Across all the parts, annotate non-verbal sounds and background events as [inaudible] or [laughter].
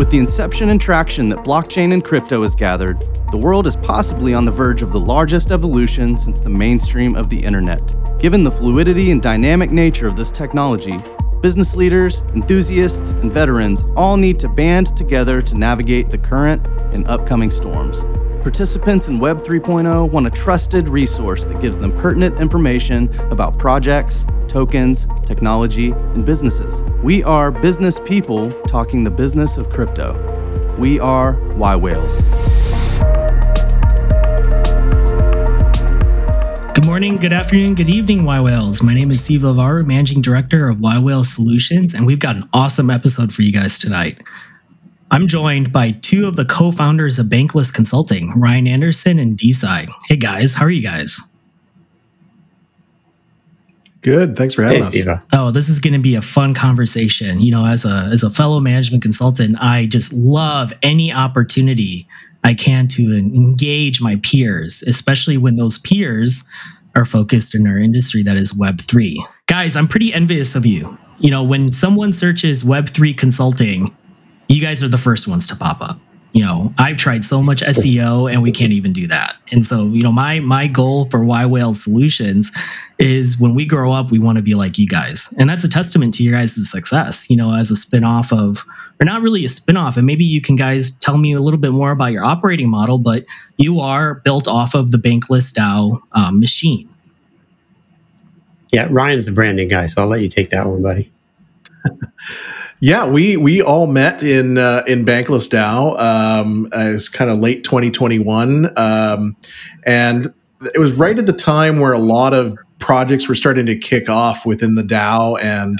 With the inception and traction that blockchain and crypto has gathered, the world is possibly on the verge of the largest evolution since the mainstream of the internet. Given the fluidity and dynamic nature of this technology, business leaders, enthusiasts, and veterans all need to band together to navigate the current and upcoming storms. Participants in Web 3.0 want a trusted resource that gives them pertinent information about projects, tokens, technology, and businesses. We are business people talking the business of crypto. We are yWhales. Good morning, good afternoon, good evening, yWhales. My name is Siva Avvaru, Managing Director of yWhale Solutions, and we've got an awesome episode for you guys tonight. I'm joined by two of the co founders of Bankless Consulting, Ryan Anderson and DSide. Hey guys, how are you guys? Good. Thanks for having hey, us. Siva. Oh, this is going to be a fun conversation. You know, as a as a fellow management consultant, I just love any opportunity I can to engage my peers, especially when those peers are focused in our industry that is Web3. Guys, I'm pretty envious of you. You know, when someone searches Web3 consulting, you guys are the first ones to pop up. You know i've tried so much seo and we can't even do that. And so you know my my goal for yWhale solutions is when we grow up we want to be like you guys. And that's a testament to your guys' success you know as a spin-off of or not really a spin-off and maybe you can guys tell me a little bit more about your operating model but you are built off of the bankless dao um, machine. Yeah ryan's the branding guy so i'll let you take that one buddy [laughs] Yeah, we we all met in uh, in Bankless DAO. Um, it was kind of late 2021, um, and it was right at the time where a lot of projects were starting to kick off within the DAO, and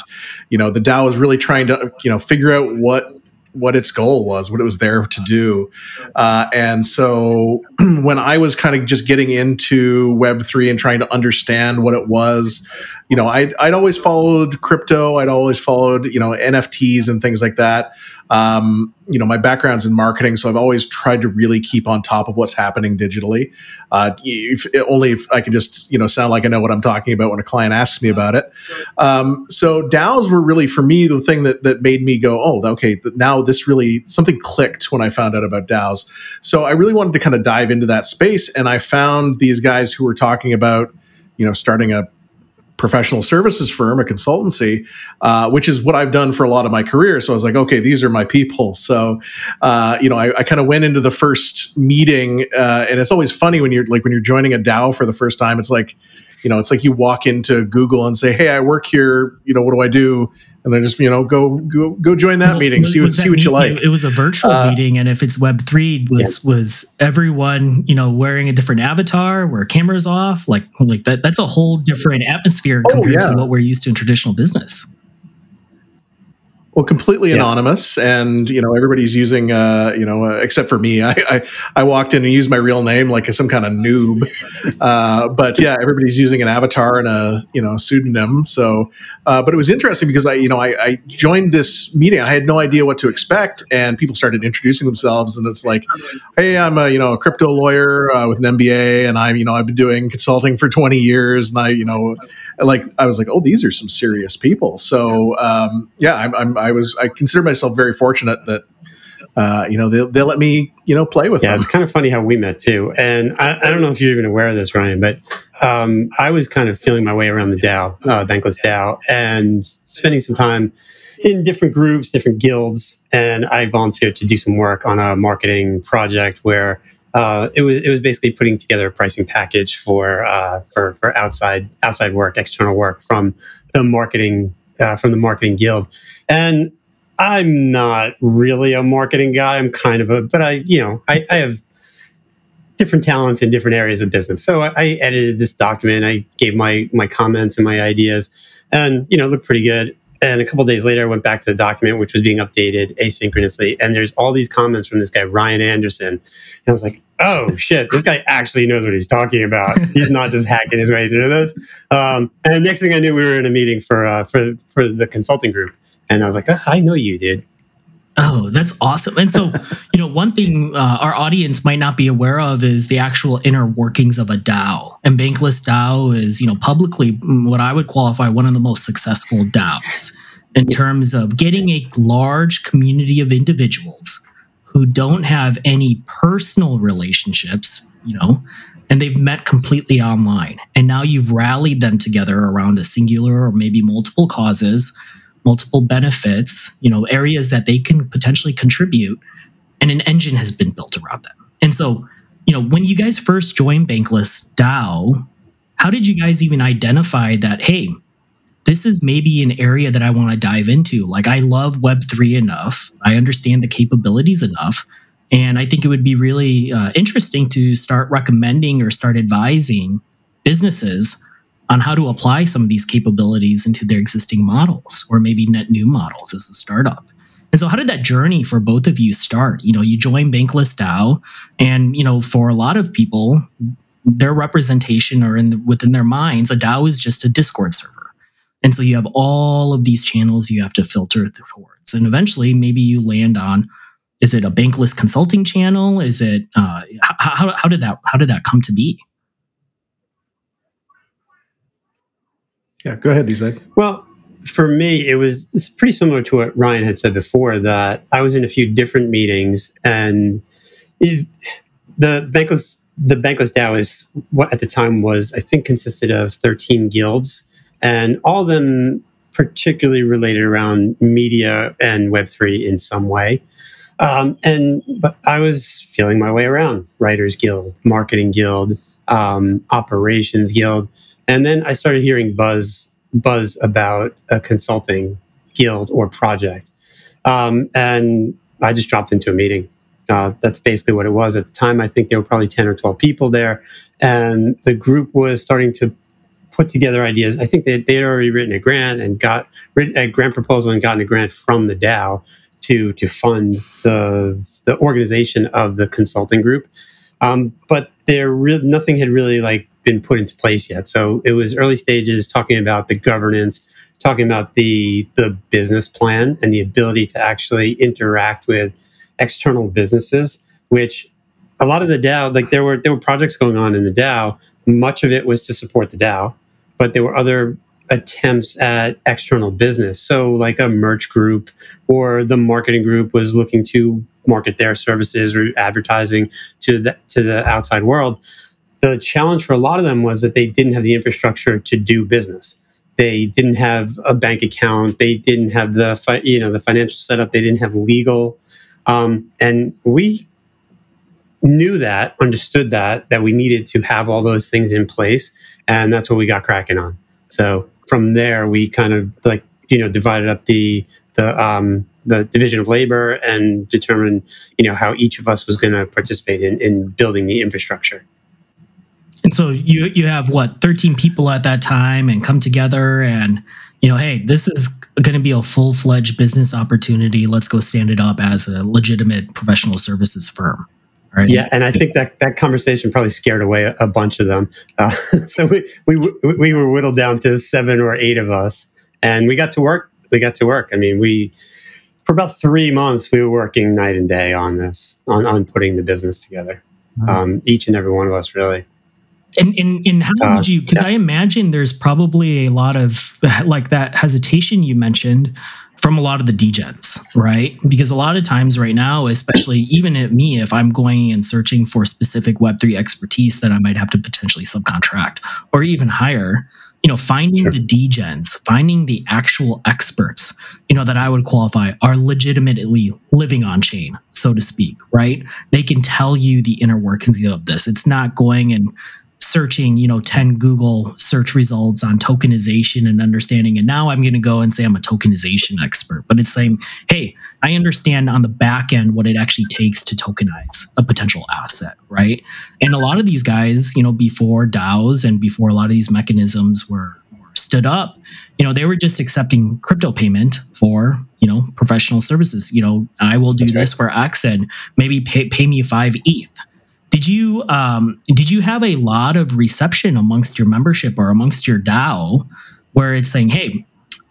you know the DAO was really trying to you know figure out what what its goal was, what it was there to do. Uh, and so [clears throat] when I was kind of just getting into Web3 and trying to understand what it was, you know, I'd, I'd always followed crypto, I'd always followed, you know, NFTs and things like that. Um, you know, my background's in marketing, so I've always tried to really keep on top of what's happening digitally. Uh, if, only if I can just, you know, sound like I know what I'm talking about when a client asks me about it. Um, so DAOs were really for me the thing that that made me go, oh, okay, now this really something clicked when I found out about DAOs. So I really wanted to kind of dive into that space, and I found these guys who were talking about, you know, starting a professional services firm, a consultancy, uh, which is what I've done for a lot of my career. So I was like, okay, these are my people. So, uh, you know, I, I kind of went into the first meeting, uh, and it's always funny when you're like when you're joining a DAO for the first time. It's like, you know, it's like you walk into Google and say, "Hey, I work here. You know, what do I do?" And I just, you know, go go go join that well, meeting, see what see what you like. It was a virtual uh, meeting, and if it's Web three, was yeah. was everyone, you know, wearing a different avatar, where cameras off, like like that. That's a whole different atmosphere oh, compared yeah. to what we're used to in traditional business. Well, completely yeah. anonymous, and you know everybody's using, uh, you know, uh, except for me. [laughs] I, I, I walked in and used my real name like some kind of noob, [laughs] uh, but yeah, everybody's using an avatar and a you know pseudonym. So, uh, but it was interesting because I you know I, I, joined this meeting. I had no idea what to expect, and people started introducing themselves, and it's like, hey, I'm a you know a crypto lawyer uh, with an MBA, and I'm you know I've been doing consulting for 20 years, and I you know like I was like, oh, these are some serious people. So um, yeah, I'm, I'm I was I consider myself very fortunate that uh, you know they they let me you know play with yeah, them. it's kind of funny how we met too. And I, I don't know if you're even aware of this, Ryan, but um, I was kind of feeling my way around the DAO, uh, Bankless DAO, and spending some time in different groups, different guilds, and I volunteered to do some work on a marketing project where uh, it was it was basically putting together a pricing package for uh, for for outside outside work, external work from the marketing uh, from the marketing guild, and I'm not really a marketing guy. I'm kind of a, but I you know I, I have different talents in different areas of business. So I, I edited this document. I gave my my comments and my ideas, and you know looked pretty good. And a couple days later, I went back to the document, which was being updated asynchronously. And there's all these comments from this guy, Ryan Anderson. And I was like, oh shit, this guy actually knows what he's talking about. He's not just hacking his way through this. Um, and next thing I knew, we were in a meeting for, uh, for, for the consulting group. And I was like, oh, I know you, dude. Oh, that's awesome. And so, you know, one thing uh, our audience might not be aware of is the actual inner workings of a DAO. And Bankless DAO is, you know, publicly what I would qualify one of the most successful DAOs. in terms of getting a large community of individuals who don't have any personal relationships, you know, and they've met completely online. And now you've rallied them together around a singular or maybe multiple causes, multiple benefits, you know, areas that they can potentially contribute. And an engine has been built around them. And so, you know, when you guys first joined Bankless DAO, how did you guys even identify that, hey, this is maybe an area that I want to dive into. Like I love Web3 enough. I understand the capabilities enough. And I think it would be really uh, interesting to start recommending or start advising businesses on how to apply some of these capabilities into their existing models or maybe net new models as a startup. And so how did that journey for both of you start? You know, you joined Bankless DAO and, you know, for a lot of people, their representation or in the, within their minds, a DAO is just a Discord server and so you have all of these channels you have to filter towards. And eventually, maybe you land on is it a bankless consulting channel? Is it uh, how, how did that how did that come to be? Yeah, go ahead, Isaac. Well, for me, it was it's pretty similar to what Ryan had said before. That I was in a few different meetings, and it, the bankless the bankless DAO is what at the time was I think consisted of thirteen guilds and all of them particularly related around media and Web3 in some way. Um, and I was feeling my way around Writers Guild, Marketing Guild, um, Operations Guild, and then I started hearing buzz buzz about a consulting guild or project, um, and I just dropped into a meeting. Uh, that's basically what it was at the time. I think there were probably ten or twelve people there, and the group was starting to put together ideas. I think they they'd already written a grant and got written a grant proposal and gotten a grant from the DAO to to fund the the organization of the consulting group. Um, but there re- nothing had really like been put into place yet. So it was early stages talking about the governance, talking about the the business plan and the ability to actually interact with external businesses, which a lot of the DAO, like there were there were projects going on in the DAO. Much of it was to support the DAO, but there were other attempts at external business. So, like a merch group or the marketing group was looking to market their services or advertising to the to the outside world. The challenge for a lot of them was that they didn't have the infrastructure to do business. They didn't have a bank account. They didn't have the fi- you know the financial setup. They didn't have legal. Um, and we knew that, understood that, that we needed to have all those things in place. And that's what we got cracking on. So from there, we kind of like, you know, divided up the, the, um, the division of labor and determined, you know, how each of us was going to participate in, in building the infrastructure. And so you you have what 13 people at that time and come together and you know, hey, this is going to be a full-fledged business opportunity. Let's go stand it up as a legitimate professional services firm. Right. Yeah, and I think that that conversation probably scared away a, a bunch of them. Uh, [laughs] so we, we we were whittled down to seven or eight of us, and we got to work. We got to work. I mean, we for about three months we were working night and day on this, on on putting the business together. Mm-hmm. Um, each and every one of us, really. And, and, and how uh, you, because yeah. I imagine there's probably a lot of [laughs] like that hesitation you mentioned from a lot of the degens, right? Because a lot of times right now, especially even at me, if I'm going and searching for specific Web3 expertise that I might have to potentially subcontract or even hire, you know, finding sure. the degens, finding the actual experts, you know, that I would qualify are legitimately living on chain, so to speak, right? They can tell you the inner workings of this. It's not going and searching, you know, 10 Google search results on tokenization and understanding. And now I'm going to go and say I'm a tokenization expert. But it's saying, hey, I understand on the back end what it actually takes to tokenize a potential asset, right? And a lot of these guys, you know, before DAOs and before a lot of these mechanisms were, were stood up, you know, they were just accepting crypto payment for, you know, professional services. You know, I will do That's this right. for X and maybe pay, pay me five ETH did you um, did you have a lot of reception amongst your membership or amongst your DAO where it's saying, "Hey,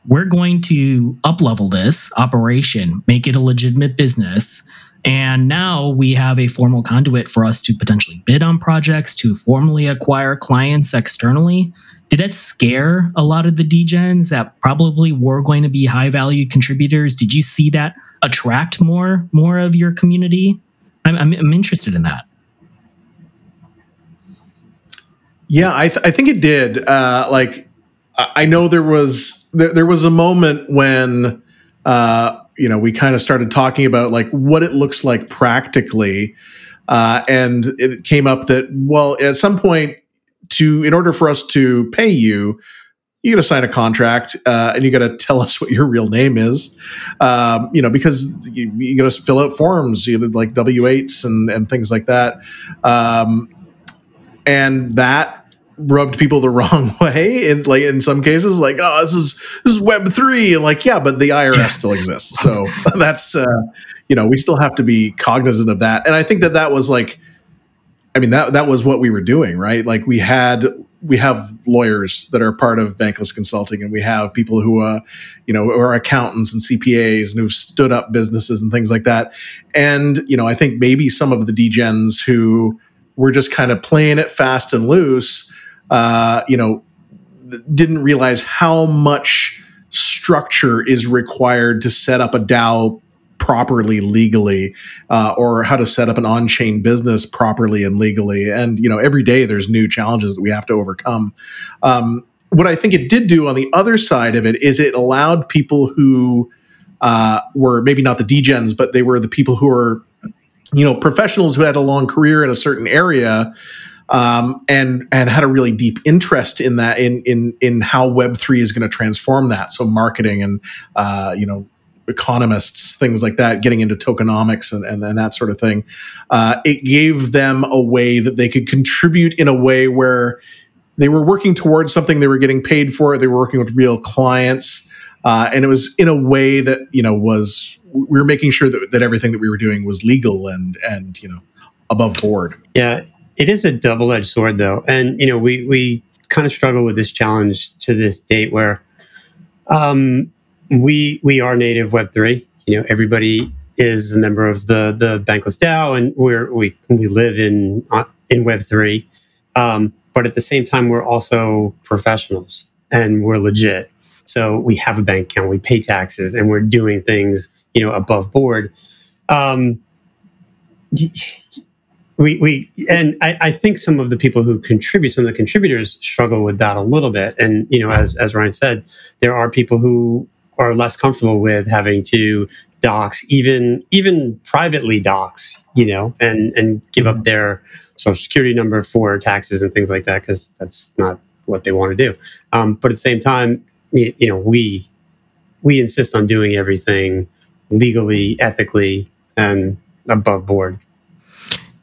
we're going to up level this operation, make it a legitimate business, And now we have a formal conduit for us to potentially bid on projects, to formally acquire clients externally. Did that scare a lot of the degens that probably were going to be high value contributors? Did you see that attract more more of your community? I'm, I'm, I'm interested in that. Yeah, I, th- I think it did. Uh, like, I know there was there, there was a moment when uh, you know we kind of started talking about like what it looks like practically, uh, and it came up that well, at some point, to in order for us to pay you, you got to sign a contract uh, and you got to [laughs] tell us what your real name is, um, you know, because you, you got to fill out forms, you know, like W eights and and things like that, um, and that rubbed people the [laughs] wrong way in like in some cases like oh this is this is web 3 and like yeah but the irs still exists. So [laughs] that's uh you know we still have to be cognizant of that. And i think that that was like i mean that that was what we were doing right? Like we had we have lawyers that are part of bankless consulting and we have people who uh you know are accountants and cpas and who've stood up businesses and things like that. And you know i think maybe some of the degens who were just kind of playing it fast and loose uh, you know, didn't realize how much structure is required to set up a DAO properly legally, uh, or how to set up an on-chain business properly and legally. And you know, every day there's new challenges that we have to overcome. Um, what I think it did do on the other side of it is it allowed people who uh, were maybe not the degens, but they were the people who were, you know, professionals who had a long career in a certain area um, and and had a really deep interest in that in in in how Web three is going to transform that. So marketing and uh, you know economists, things like that, getting into tokenomics and, and, and that sort of thing. Uh, it gave them a way that they could contribute in a way where they were working towards something they were getting paid for. They were working with real clients. Uh, and it was in a way that, you know, was, we were making sure that, that everything that we were doing was legal and, and, you know, above board. Yeah. It is a double edged sword, though, and you know we we kind of struggle with this challenge to this date where um, we we are native Web three. You know, everybody is a member of the the Bankless DAO, and we're we we live in uh, in Web three. Um, but at the same time, we're also professionals and we're legit. So we have a bank account, we pay taxes, and we're doing things you know above board. Um, we, we and I, I, think some of the people who contribute, some of the contributors struggle with that a little bit. And you know, as as Ryan said, there are people who are less comfortable with having to dox, even even privately dox, you know, and and give up their social security number for taxes and things like that because that's not what they want to do. Um, but at the same time, you, you know, we we insist on doing everything legally, ethically, and above board.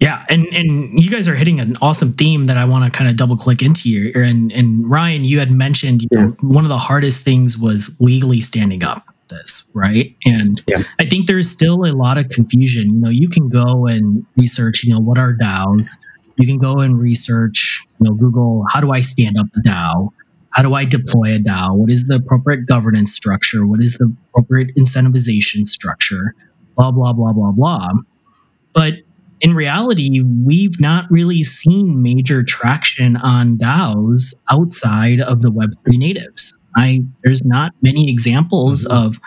Yeah, and and you guys are hitting an awesome theme that I want to kind of double click into here. Er, and and Ryan, you had mentioned you know, one of the hardest things was legally standing up this, right? And yeah. I think there's still a lot of confusion. You know, you can go and research, you know, what are DAOs? You can go and research, you know, Google, how do I stand up a DAO? How do I deploy a DAO? What is the appropriate governance structure? What is the appropriate incentivization structure? Blah, blah, blah, blah, blah. But in reality, we've not really seen major traction on DAOs outside of the Web3 natives. I there's not many examples mm-hmm. of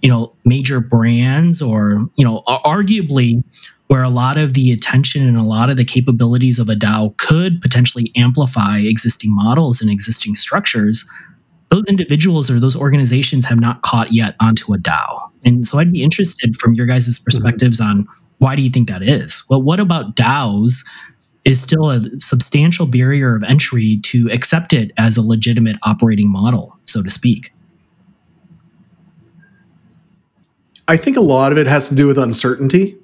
you know major brands or you know arguably where a lot of the attention and a lot of the capabilities of a DAO could potentially amplify existing models and existing structures. Those individuals or those organizations have not caught yet onto a DAO. And so I'd be interested from your guys' mm-hmm. perspectives mm-hmm. on why do you think that is? Well, what about DAOs is still a substantial barrier of entry to accept it as a legitimate operating model, so to speak? I think a lot of it has to do with uncertainty.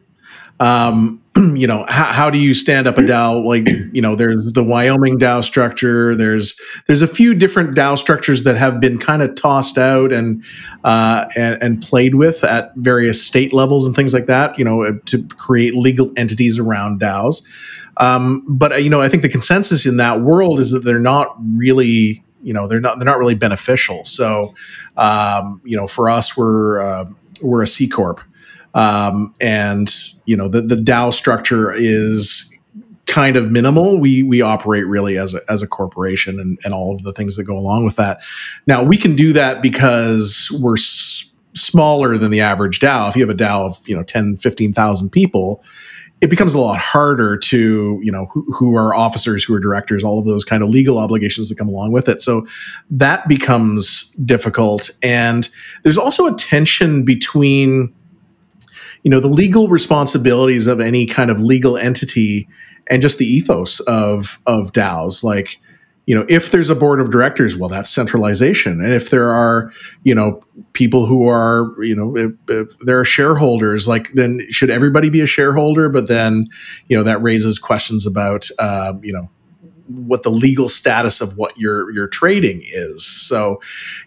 Um, [clears throat] you know, how, how, do you stand up a DAO? Like, you know, there's the Wyoming DAO structure. There's there's a few different DAO structures that have been kind of tossed out and, uh, and and played with at various state levels and things like that. You know, uh, to create legal entities around DAOs. Um, but uh, you know, I think the consensus in that world is that they're not really you know they're not they're not really beneficial. So, um, you know, for us, we're uh, we're a C corp. um, and you know the the DAO structure is kind of minimal. We we operate really as a as a corporation and and all of the things that go along with that. Now we can do that because we're s- smaller than the average DAO. If you have a DAO of you know 10, 15,000 people, it becomes a lot harder to you know who, who, are officers who are directors all of those kind of legal obligations that come along with it so that becomes difficult and there's also a tension between you know the legal responsibilities of any kind of legal entity and just the ethos of of DAOs. Like you know if there's a board of directors well that's centralization. And if there are you know people who are you know if, if, there are shareholders like then should everybody be a shareholder? But then you know that raises questions about um, you know what the legal status of what you're you're trading is. So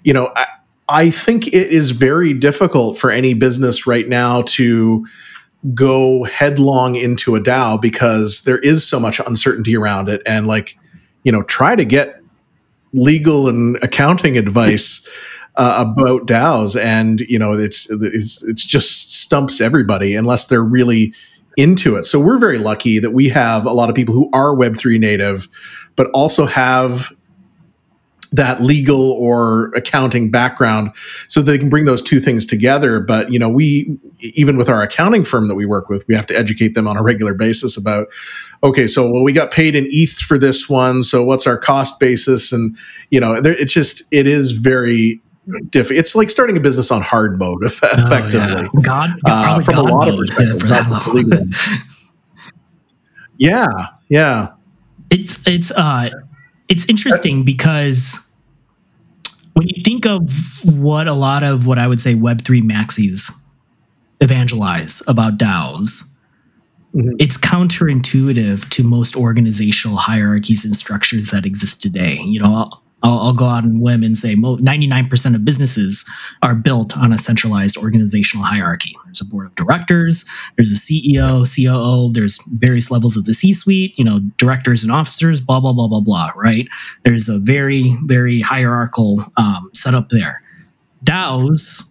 you know I, I think it is very difficult for any business right now to go headlong into a DAO because there is so much uncertainty around it and like you know, try to get legal and accounting advice uh, about DAOs, and you know, it's it's it's just stumps everybody unless they're really into it. So we're very lucky that we have a lot of people who are Web three native, but also have that legal or accounting background so they can bring those two things together. But you know we even with our accounting firm that we work with we have to educate them on a regular basis about okay so well we got paid in eth for this one so what's our cost basis? And you know it's just it is very different it's like starting a business on hard mode effectively oh, yeah. god, uh, from god a lot of perspectives [laughs] yeah yeah. It's it's uh it's interesting because when you think of what a lot of what I would say Web3 maxis evangelize about DAOs, mm-hmm. it's counterintuitive to most organizational hierarchies and structures that exist today. You know, I'll, I'll go out and whim and say 99% of businesses are built on a centralized organizational hierarchy. There's a board of directors, there's a CEO, COO, there's various levels of the C suite, you know, directors and officers, blah, blah, blah, blah, blah, right? There's a very, very hierarchical um, setup there. DAOs,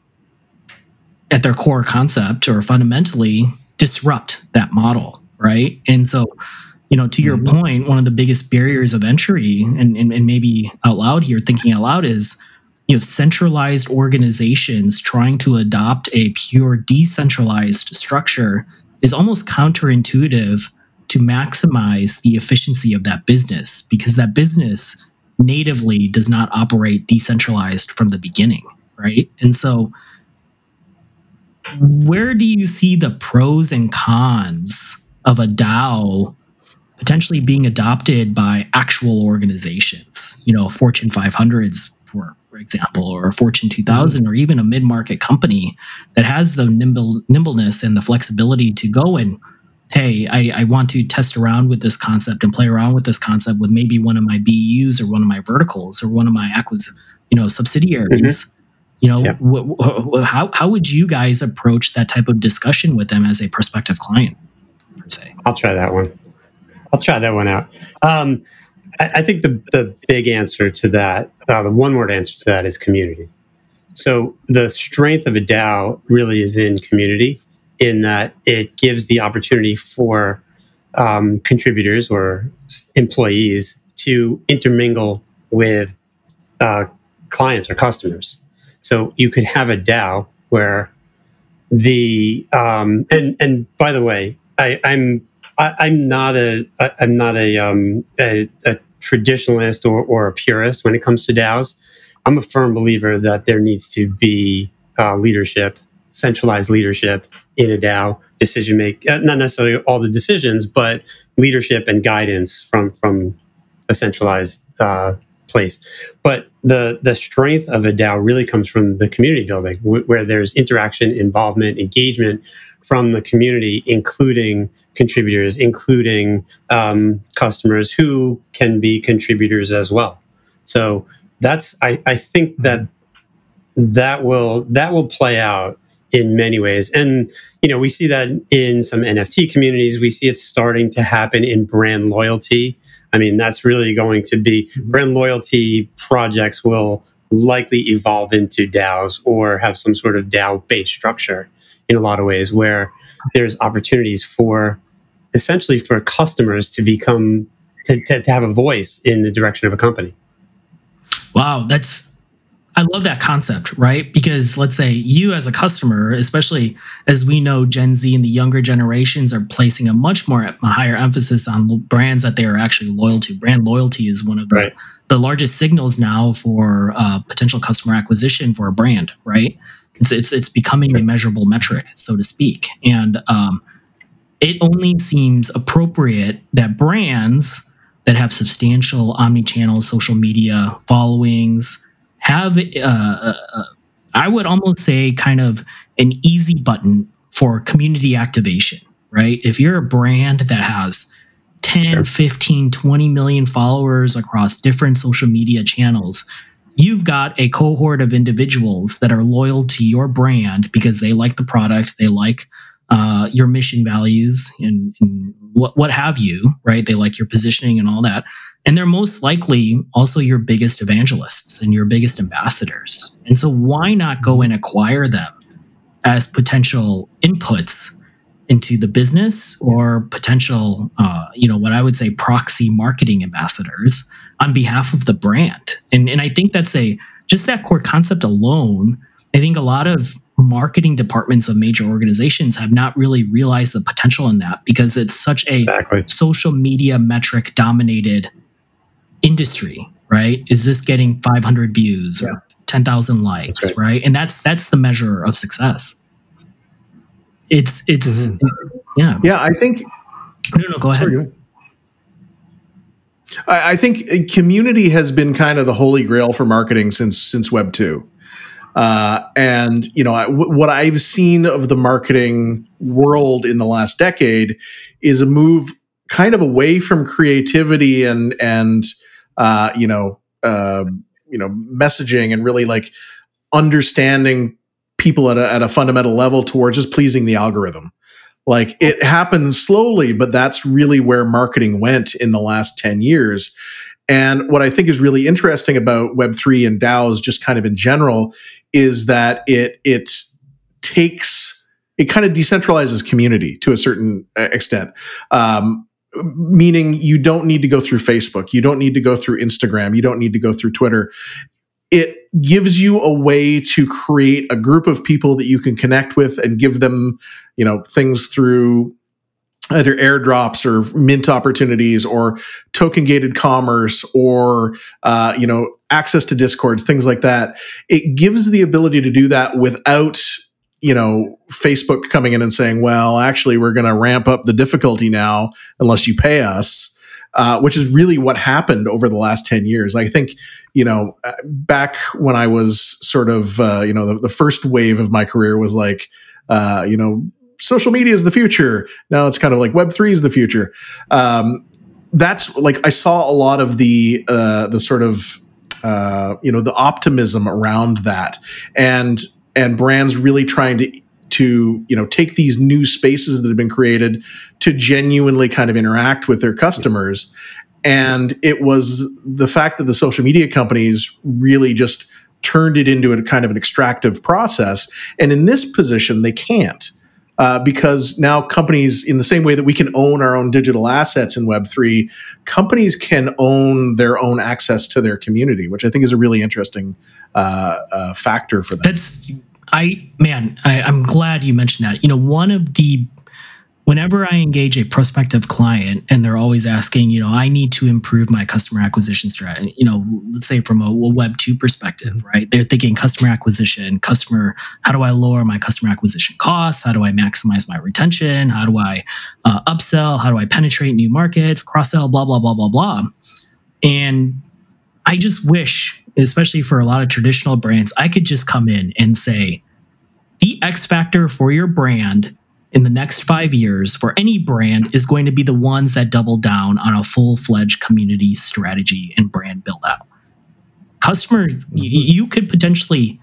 at their core concept or fundamentally, disrupt that model, right? And so, you know, to your mm-hmm. point, one of the biggest barriers of entry, and, and, and maybe out loud here, thinking out loud, is you know centralized organizations trying to adopt a pure decentralized structure is almost counterintuitive to maximize the efficiency of that business because that business natively does not operate decentralized from the beginning, right? And so where do you see the pros and cons of a DAO potentially being adopted by actual organizations, you know, Fortune 500s, for, for example, or a Fortune 2000, or even a mid market company that has the nimble, nimbleness and the flexibility to go and, hey, I, I want to test around with this concept and play around with this concept with maybe one of my BUs or one of my verticals or one of my acquis, you know, subsidiaries. Mm-hmm. You know, yeah. how, how would you guys approach that type of discussion with them as a prospective client? Per se? I'll try that one. I'll try that one out. Um, I, I, think the the big answer to that, uh, the one word answer to that, is community. So the strength of a DAO really is in community, in that it gives the opportunity for um, contributors or employees to intermingle with uh, clients or customers. So you could have a DAO where the um, and and by the way, I, I'm I, am not a I, I'm not a, um, a, a traditionalist or, or a purist when it comes to DAOs. I'm a firm believer that there needs to be uh, leadership, centralized leadership in a DAO, decision make uh, not necessarily all the decisions, but leadership and guidance from from a centralized uh, place. But the the strength of a DAO really comes from the community building, wh- where there's interaction, involvement, engagement from the community, including contributors, including um, customers who can be contributors as well. So that's I, I think mm-hmm. that that will that will play out in many ways. And you know, we see that in some NFT communities. We see it starting to happen in brand loyalty. I mean, that's really going to be mm-hmm. brand loyalty projects will likely evolve into DAOs or have some sort of DAO based structure in a lot of ways, where there's opportunities for essentially for customers to become to, to, to have a voice in the direction of a company. Wow, that's I love that concept, right? Because let's say you as a customer, especially as we know Gen Z and the younger generations are placing a much more a higher emphasis on brands that they are actually loyal to. Brand loyalty is one of the, right. the largest signals now for uh, potential customer acquisition for a brand, right? It's it's it's becoming sure. a measurable metric, so to speak. And um, it only seems appropriate that brands that have substantial omni-channel social media followings have uh, uh, uh, I would almost say kind of an easy button for community activation, right? If you're a brand that has 10, 15, 20 million followers across different social media channels, you've got a cohort of individuals that are loyal to your brand because they like the product, they like uh, your mission values and, and what, what have you, right? They like your positioning and all that. And they're most likely also your biggest evangelists and your biggest ambassadors. And so, why not go and acquire them as potential inputs into the business or potential, uh, you know, what I would say proxy marketing ambassadors on behalf of the brand? And, and I think that's a just that core concept alone. I think a lot of marketing departments of major organizations have not really realized the potential in that because it's such a exactly. social media metric dominated industry right is this getting 500 views yeah. or 10,000 likes right. right. and that's that's the measure of success it's it's mm-hmm. yeah yeah i think no no go ahead Sorry, I, I think community has been kind of the holy grail for marketing since since web 2 uh, and you know, w- what I've seen of the marketing world in the last decade is a move kind of away from creativity and and uh, you know uh, you know messaging and really like understanding people at a, at a fundamental level towards just pleasing the algorithm. Like it happened slowly, but that's really where marketing went in the last 10 years. And what I think is really interesting about Web3 and DAOs, just kind of in general, is that it it takes it kind of decentralizes community to a certain uh, extent. Um, meaning you don't need to go through Facebook, you don't need to go through Instagram, you don't need to go through Twitter. It gives you a way to create a group of people that you can connect with and give them, you know, things through either airdrops or mint opportunities or token gated commerce or uh, you know access to discords things like that. It gives the ability to do that without you know facebook coming in and saying well actually we're going to ramp up the difficulty now unless you pay us uh, which is really what happened over the last 10 years. I think you know uh, back when i was sort of uh, you know the, the, first wave of my career was like uh, you know social media is the future. Now it's kind of like Web three is the future. Um, that's like I saw a lot of the uh, the sort of uh, you know the optimism around that, and and brands really trying to to you know take these new spaces that have been created to genuinely kind of interact with their customers and it was the fact that the social media companies really just turned it into a kind of an extractive process and in this position they can't uh, because now companies, in the same way that we can own our own digital assets in Web3, companies can own their own access to their community, which I think is a really interesting uh, uh, factor for them. That's, I, man, I, I'm glad you mentioned that. You know, one of the whenever I engage a prospective client and they're always asking, you know, I need to improve my customer acquisition strategy, you know, let's say from a web 2 perspective, mm-hmm. right? They're thinking customer acquisition, customer, how do I lower my customer acquisition costs? How do I maximize my retention? How do I uh, upsell? How do I penetrate new markets, cross sell, blah, blah, blah, blah, blah. And I just wish, especially for a lot of traditional brands, I could just come in and say, the X factor for your brand in the next five years for any brand is going to be the ones that double down on a full fledged community strategy and brand build out. Customer, you could potentially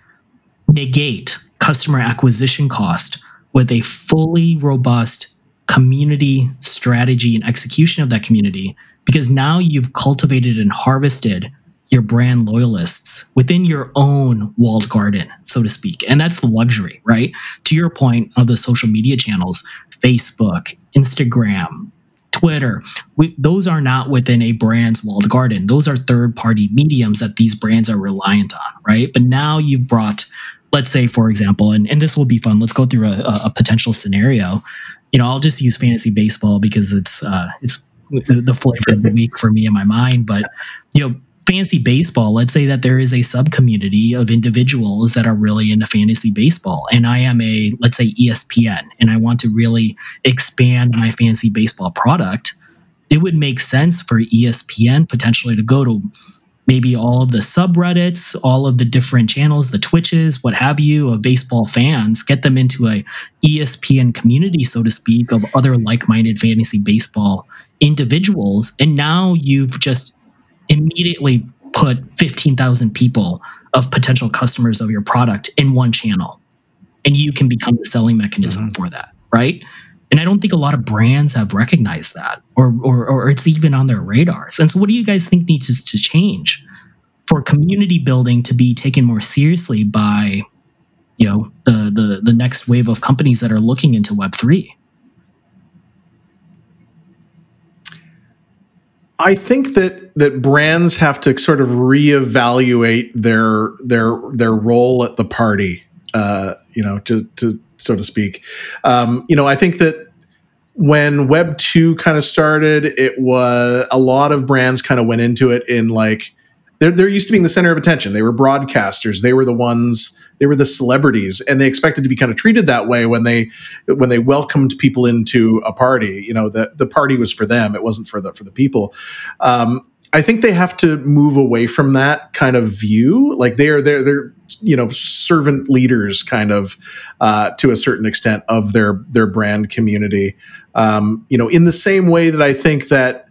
negate customer acquisition cost with a fully robust community strategy and execution of that community because now you've cultivated and harvested your brand loyalists within your own walled garden, so to speak. And that's the luxury, right? To your point of the social media channels, Facebook, Instagram, Twitter, we, those are not within a brand's walled garden. Those are third party mediums that these brands are reliant on, right? But now you've brought, let's say, for example, and, and this will be fun. Let's go through a, a potential scenario. You know, I'll just use fantasy baseball because it's uh, it's the flavor of the week for me in my mind. But you know, fantasy baseball, let's say that there is a sub community of individuals that are really into fantasy baseball. And I am a, let's say, ESPN, and I want to really expand my fantasy baseball product. It would make sense for ESPN potentially to go to maybe all of the subreddits, all of the different channels, the Twitches, what have you, of baseball fans, get them into a ESPN community, so to speak, of other like-minded fantasy baseball individuals. And now you've just immediately put 15,000 people of potential customers of your product in one channel. And you can become the selling mechanism mm-hmm. for that, right? And I don't think a lot of brands have recognized that or, or, or it's even on their radars. And so, what do you guys think needs to change for community building to be taken more seriously by you know the, the, the next wave of companies that are looking into Web3? I think that that brands have to sort of reevaluate their their their role at the party, uh, you know, to to so to speak. Um, you know, I think that when Web two kind of started, it was a lot of brands kind of went into it in like they're, they're used to being the center of attention. They were broadcasters. They were the ones. They were the celebrities, and they expected to be kind of treated that way when they when they welcomed people into a party. You know, the the party was for them. It wasn't for the for the people. Um, I think they have to move away from that kind of view. Like they are they're they're you know servant leaders kind of uh, to a certain extent of their their brand community. Um, you know, in the same way that I think that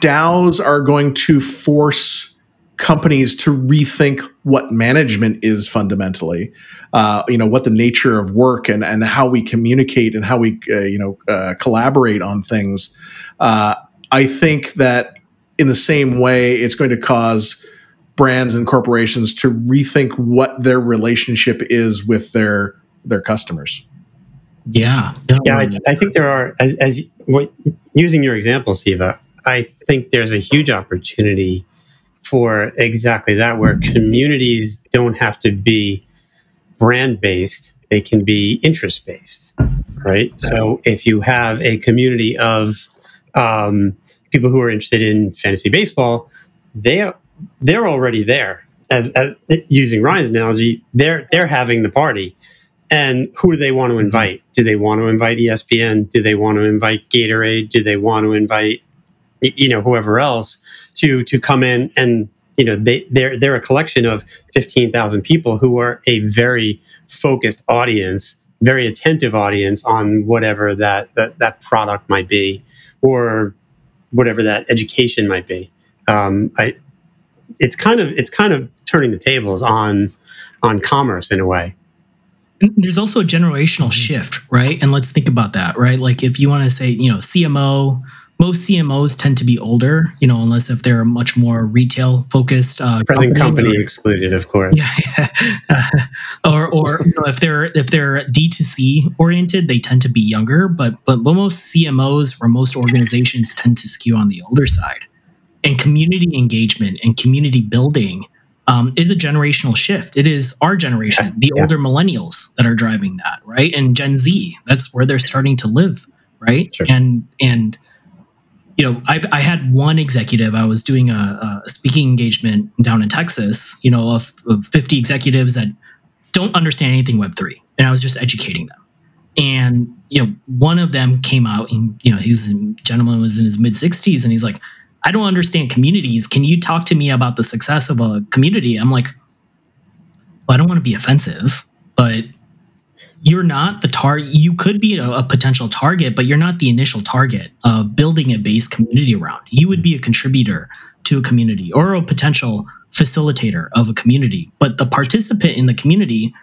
DAOs are going to force companies to rethink what management is fundamentally, uh, you know, what the nature of work and, and how we communicate and how we, uh, you know, uh, collaborate on things. Uh, I think that in the same way, it's going to cause brands and corporations to rethink what their relationship is with their their customers. Yeah, yeah. I, I think there are as, as what, using your example, Siva. I think there's a huge opportunity for exactly that, where communities don't have to be brand based, they can be interest based, right? So if you have a community of um, people who are interested in fantasy baseball, they are, they're already there. As, as using Ryan's analogy, they're they're having the party. And who do they want to invite? Do they want to invite ESPN? Do they want to invite Gatorade? Do they want to invite you know whoever else to to come in and you know they they're they're a collection of 15,000 people who are a very focused audience very attentive audience on whatever that that, that product might be or whatever that education might be. Um, I it's kind of it's kind of turning the tables on on commerce in a way. There's also a generational shift right? And let's think about that right? Like if you want to say you know cmo most CMOs tend to be older, you know, unless if they're much more retail focused. Uh, Present company, company or, excluded, of course. Yeah, yeah. [laughs] or or you know, if they're if they're D2C oriented, they tend to be younger. But but but most CMOs or most organizations tend to skew on the older side. And community engagement and community building um, is a generational shift. It is our generation, the yeah. older millennials, that are driving that, right? And Gen Z, that's where they're starting to live, right? Sure. And and you know, I, I, had one executive. I was doing a, a, speaking engagement down in Texas. You know, of, of, 50 executives that don't understand anything Web three, and I was just educating them. And you know, one of them came out, and you know, he was a gentleman was in his mid 60s, and he's like, "I don't understand communities. Can you talk to me about the success of a community?" I'm like, well, I don't want to be offensive, but you're not the target. You could be a, a, potential target, but you're not the initial target of building a base community around. You would be a contributor to a community or a potential facilitator of a community. But the participant in the community,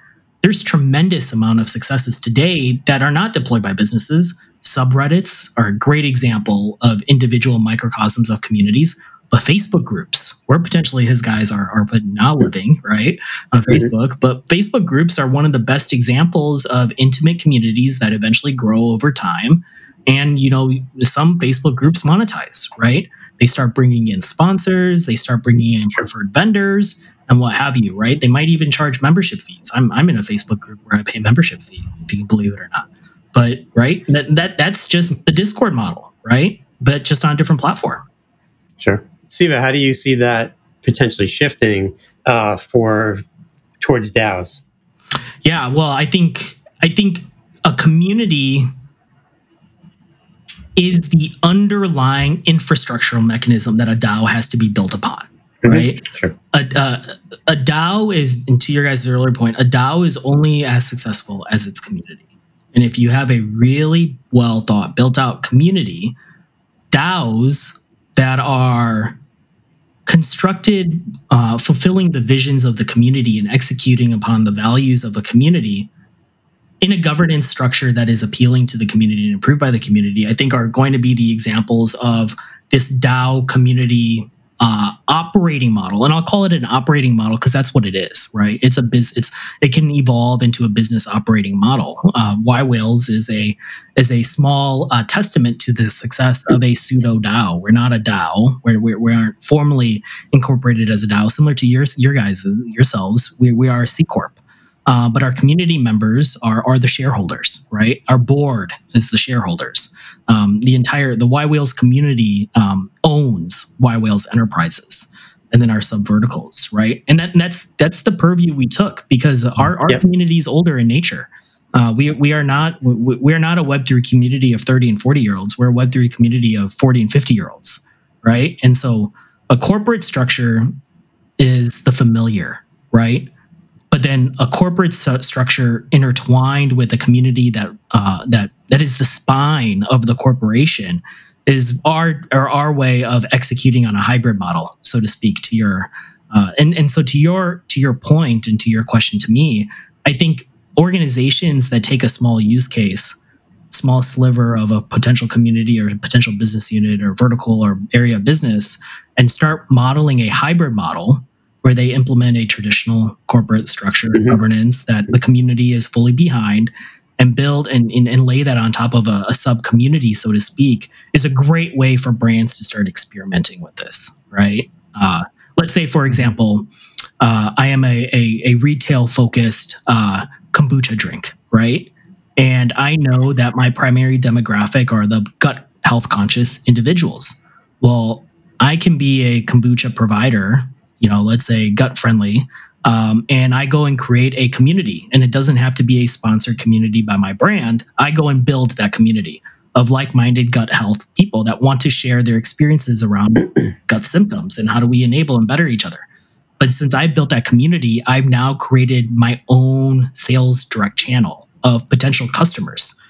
there's tremendous amount of successes today that are not deployed by businesses, subreddits are a great example of individual microcosms of communities but Facebook groups, where potentially his guys are are now living, right, on mm-hmm. Facebook. But Facebook groups are one of the best examples of intimate communities that eventually grow over time. And you know, some Facebook groups monetize, right? They start bringing in sponsors, they start bringing in preferred vendors, and what have you, right? They might even charge membership fees. I'm I'm in a Facebook group where I pay membership fee, if you can believe it or not. But right, that that that's just the Discord model, right? But just on a different platform. Sure. Siva, how do you see that potentially shifting uh, for towards DAOs? Yeah, well, I think I think a community is the underlying infrastructural mechanism that a DAO has to be built upon. Mm-hmm. Right. Sure. A, uh, a DAO is, and to your guys' earlier point, a DAO is only as successful as its community. And if you have a really well thought, built out community, DAOs that are constructed uh, fulfilling the visions of the community and executing upon the values of a community in a governance structure that is appealing to the community and approved by the community, I think are going to be the examples of this DAO community uh, operating model, and I'll call it an operating model because that's what it is, right? It's a business. It's it can evolve into a business operating model. Uh, whales is a is a small uh, testament to the success of a pseudo DAO. We're not a DAO. We're, we're, we aren't formally incorporated as a DAO, similar to yours, your guys, yourselves. We we are a C corp. Uh, but our community members are are the shareholders, right? Our board is the shareholders um, the entire the yWhales community um, owns yWhales Enterprises, and then our sub verticals, right? And that and that's that's the purview we took because our our yep. community is older in nature. Uh, we we are not we, we are not a Web three community of thirty and forty year olds. We're a Web three community of forty and fifty year olds, right? And so a corporate structure is the familiar, right? But then a corporate structure intertwined with a community that uh, that that is the spine of the corporation is our or our way of executing on a hybrid model, so to speak. To your uh, and and so to your to your point and to your question to me, I think organizations that take a small use case, small sliver of a potential community or potential business unit or vertical or area of business, and start modeling a hybrid model where they implement a traditional corporate structure mm-hmm. governance that the community is fully behind and build and, and, and lay that on top of a, a sub community, so to speak, is a great way for brands to start experimenting with this, right? Uh, let's say, for example, uh, I am a, a, a retail focused uh, kombucha drink, right? And I know that my primary demographic are the gut health conscious individuals. Well, I can be a kombucha provider you know, let's say gut friendly, um, and I go and create a community, and it doesn't have to be a sponsored community by my brand. I go and build that community of like-minded gut health people that want to share their experiences around [clears throat] gut symptoms and how do we enable and better each other. But since I built that community, I've now created my own sales direct channel of potential customers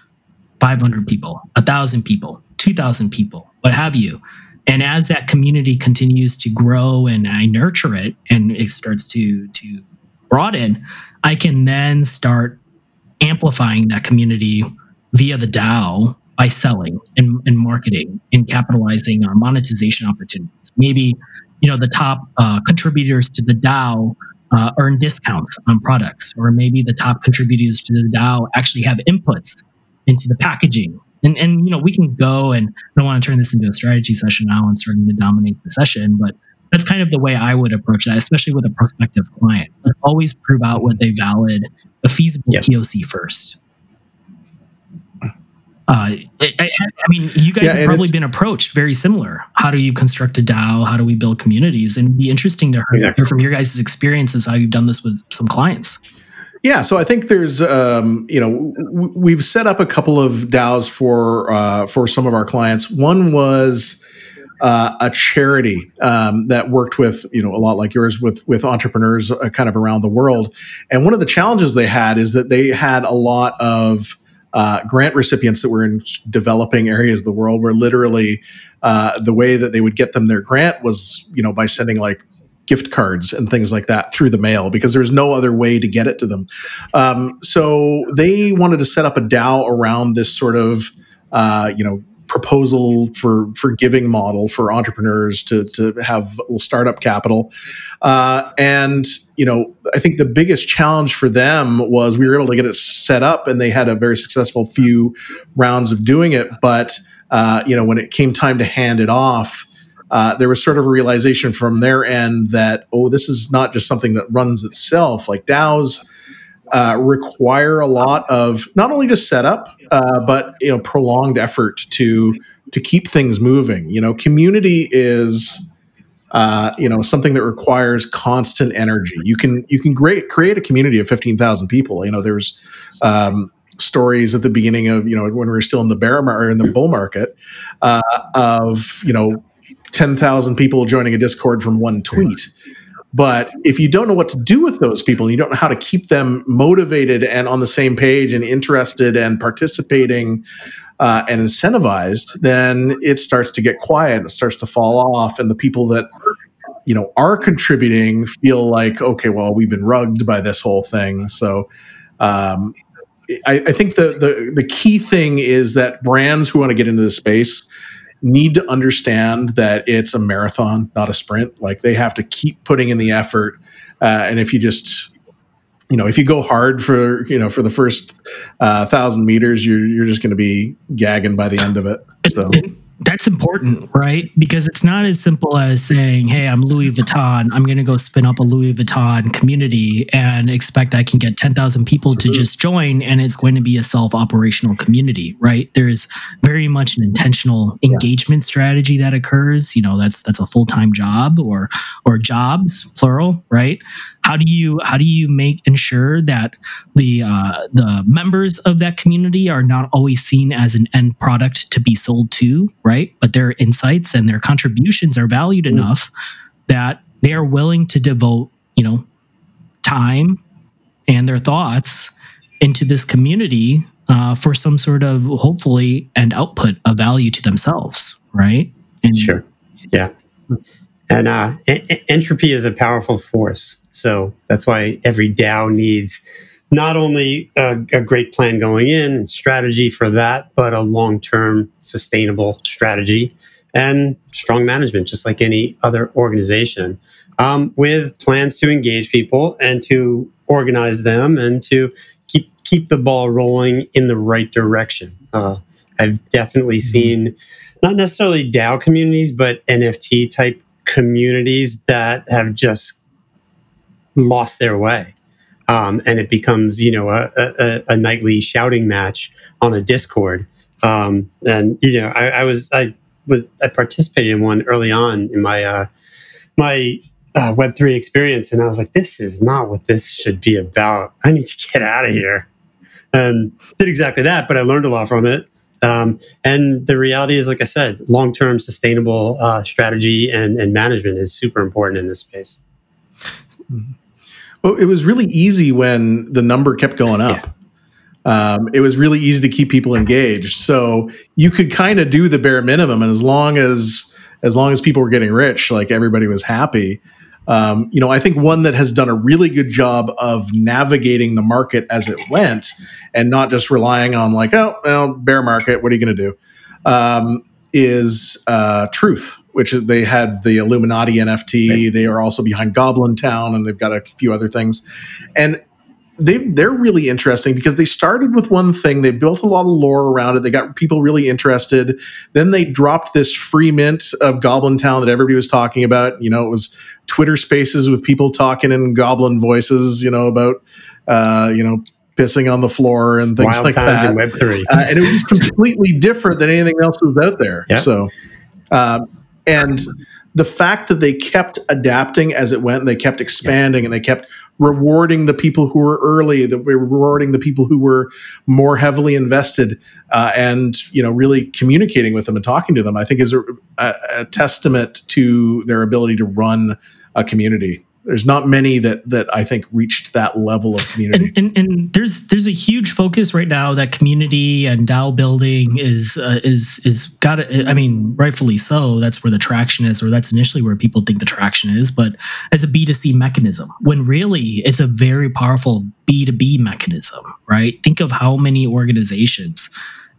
500 people, 1,000 people, 2,000 people, what have you. And as that community continues to grow and I nurture it and it starts to to broaden, I can then start amplifying that community via the DAO by selling and, and marketing and capitalizing on monetization opportunities. Maybe you know the top uh, contributors to the DAO uh, earn discounts on products, or maybe the top contributors to the DAO actually have inputs into the packaging and and you know we can go and I don't want to turn this into a strategy session now and starting to dominate the session, but that's kind of the way I would approach that, especially with a prospective client. Let's always prove out what they valid, a feasible yep. POC first. Uh, I, I, I, mean, you guys yeah, have probably been approached very similar. How do you construct a DAO? How do we build communities? And it'd be interesting to hear, exactly. hear from your guys' experiences how you've done this with some clients. Yeah, so I think there's, um, you know, w- we've set up a couple of DAOs for uh, for some of our clients. One was uh, a charity um, that worked with, you know, a lot like yours with with entrepreneurs uh, kind of around the world. And one of the challenges they had is that they had a lot of uh, grant recipients that were in developing areas of the world where literally uh, the way that they would get them their grant was, you know, by sending like gift cards and things like that through the mail because there's no other way to get it to them. Um, so they wanted to set up a DAO around this sort of uh, you know proposal for for giving model for entrepreneurs to to have startup capital uh, and you know i think the biggest challenge for them was we were able to get it set up and they had a very successful few rounds of doing it but uh, you know when it came time to hand it off uh, there was sort of a realization from their end that oh this is not just something that runs itself like daos uh, require a lot of not only just setup, uh, but you know prolonged effort to to keep things moving. You know, community is uh, you know something that requires constant energy. You can you can create create a community of fifteen thousand people. You know, there's um, stories at the beginning of you know when we were still in the bear market or in the bull market uh, of you know ten thousand people joining a Discord from one tweet. But if you don't know what to do with those people and you don't know how to keep them motivated and on the same page and interested and participating uh, and incentivized, then it starts to get quiet. It starts to fall off, and the people that you know are contributing feel like, okay, well, we've been rugged by this whole thing. So. Um, I, I think the, the the key thing is that brands who want to get into this space need to understand that it's a marathon, not a sprint. Like they have to keep putting in the effort. Uh, and if you just, you know, if you go hard for, you know, for the first uh, thousand meters, you're, you're just going to be gagging by the end of it. So [laughs] that's important, right? Because it's not as simple as saying, "Hey, I'm Louis Vuitton. I'm going to go spin up a Louis Vuitton community and expect I can get 10,000 people to just join and it's going to be a self-operational community," right? There's very much an intentional engagement strategy that occurs, you know, that's that's a full-time job or or jobs plural, right? How do you how do you make ensure that the uh, the members of that community are not always seen as an end product to be sold to, right? But their insights and their contributions are valued mm. enough that they are willing to devote, you know, time and their thoughts into this community uh, for some sort of hopefully and output of value to themselves, right? And sure, yeah. And uh, entropy is a powerful force. So that's why every DAO needs not only a, a great plan going in and strategy for that, but a long term sustainable strategy and strong management, just like any other organization, um, with plans to engage people and to organize them and to keep keep the ball rolling in the right direction. Uh, I've definitely mm-hmm. seen not necessarily DAO communities, but NFT type communities that have just lost their way. Um, and it becomes, you know, a, a, a, nightly shouting match on a Discord. Um, and you know, I, I, was I was I participated in one early on in my uh, my uh, Web three experience, and I was like, this is not what this should be about. I need to get out of here. And did exactly that, but I learned a lot from it. Um, and the reality is, like I said, long term sustainable uh, strategy and, and management is super important in this space. Well, it was really easy when the number kept going up. Yeah. Um, it was really easy to keep people engaged. So you could kind of do the bare minimum, and as long as as long as people were getting rich, like everybody was happy. Um, you know, I think one that has done a really good job of navigating the market as it went, and not just relying on like, oh, well, bear market. What are you going to do? Um, is uh, Truth, which they had the Illuminati NFT. Right. They are also behind Goblin Town, and they've got a few other things. And they they're really interesting because they started with one thing. They built a lot of lore around it. They got people really interested. Then they dropped this free mint of Goblin Town that everybody was talking about. You know, it was Twitter Spaces with people talking in Goblin voices. You know about uh, you know pissing on the floor and things Wild like that. Web three, uh, and it was completely different than anything else that was out there. Yeah. So, uh, and the fact that they kept adapting as it went, and they kept expanding, yeah. and they kept rewarding the people who were early, that we were rewarding the people who were more heavily invested, uh, and you know, really communicating with them and talking to them, I think is a, a, a testament to their ability to run a community there's not many that that I think reached that level of community. And, and, and there's there's a huge focus right now that community and DAO building is uh, is is got. I mean, rightfully so. That's where the traction is, or that's initially where people think the traction is. But as a B2C mechanism, when really it's a very powerful B2B mechanism, right? Think of how many organizations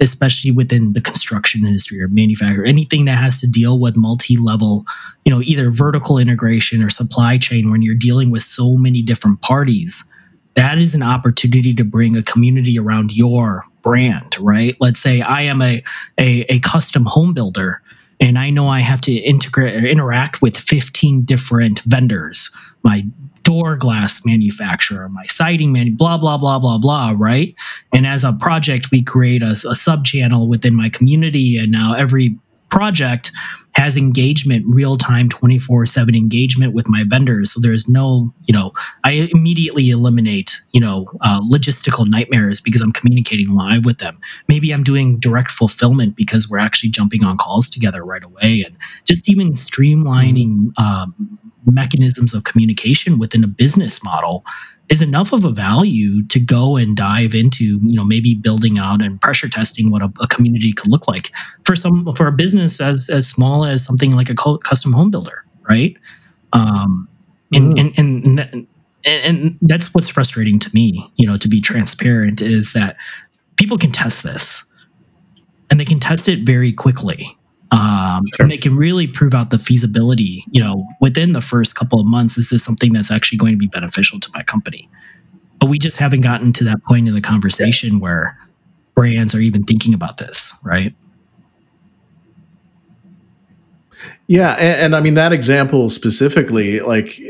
especially within the construction industry or manufacturing, anything that has to deal with multi-level, you know, either vertical integration or supply chain when you're dealing with so many different parties. That is an opportunity to bring a community around your brand, right? Let's say I am a, a, a custom home builder and I know I have to integrate or interact with 15 different vendors. My door glass manufacturer, my siding man, blah, blah, blah, blah, blah, right? And as a project, we create a, a sub channel within my community. And now every project has engagement real time 24 7 engagement with my vendors so there's no you know i immediately eliminate you know uh, logistical nightmares because i'm communicating live with them maybe i'm doing direct fulfillment because we're actually jumping on calls together right away and just even streamlining um, mechanisms of communication within a business model is enough of a value to go and dive into you know maybe building out and pressure testing what a, a community could look like for some for a business as as small as something like a custom home builder right um and, mm. and, and and and that's what's frustrating to me you know to be transparent is that people can test this and they can test it very quickly um, sure. and they can really prove out the feasibility you know within the first couple of months this is this something that's actually going to be beneficial to my company but we just haven't gotten to that point in the conversation yeah. where brands are even thinking about this right yeah and, and i mean that example specifically like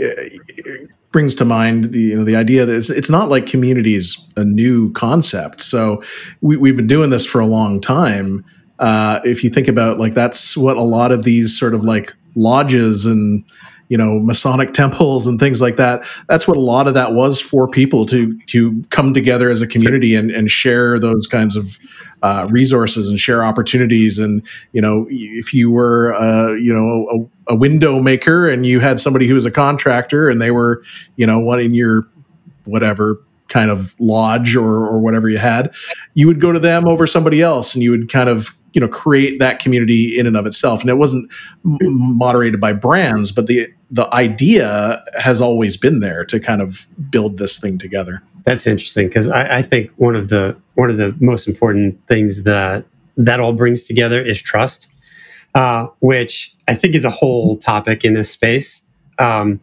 brings to mind the you know the idea that it's, it's not like community is a new concept so we, we've been doing this for a long time uh, if you think about like that's what a lot of these sort of like lodges and you know masonic [laughs] temples and things like that that's what a lot of that was for people to to come together as a community and, and share those kinds of uh, resources and share opportunities. And you know if you were uh, you know a, a, window maker and you had somebody who was a contractor and they were you know one in your whatever kind of lodge or, or whatever you had you would go to them over somebody else and you would kind of you know create that community in and of itself. And it wasn't moderated by brands but the the idea has always been there to kind of build this thing together. That's interesting because I, I, think one of the one of the most important things that that all brings together is trust uh, which i think is a whole topic in this space. Um,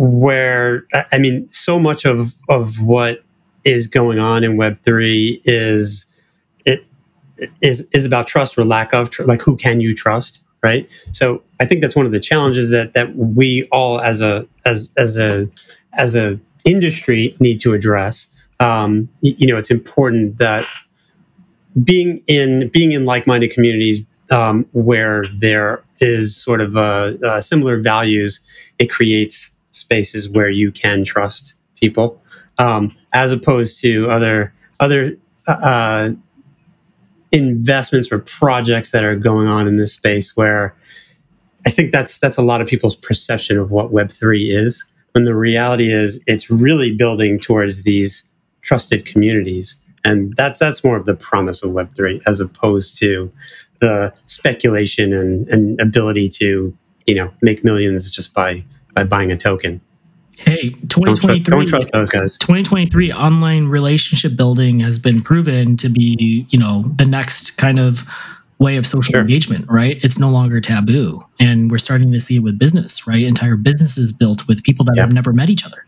where i mean so much of of what is going on in web3 is is is about trust or lack of tr- like who can you trust right? So i think that's one of the challenges that that we all as a as as a as a industry need to address. Um, you, you know it's important that being in being in like-minded communities um, where there is sort of a, similar values it creates spaces where you can trust people um, as opposed to other other uh, investments or projects that are going on in this space where I think that's that's a lot of people's perception of what Web3 is. When the reality is it's really building towards these trusted communities. And that's that's more of the promise of Web3 as opposed to the speculation and, and ability to, you know, make millions just by by buying a token. Hey, 2023. Don't, don't trust those guys. 2023 online relationship building has been proven to be, you know, the next kind of way of social sure. engagement, right? It's no longer taboo. And we're starting to see it with business, right? Entire businesses built with people that have never met each other,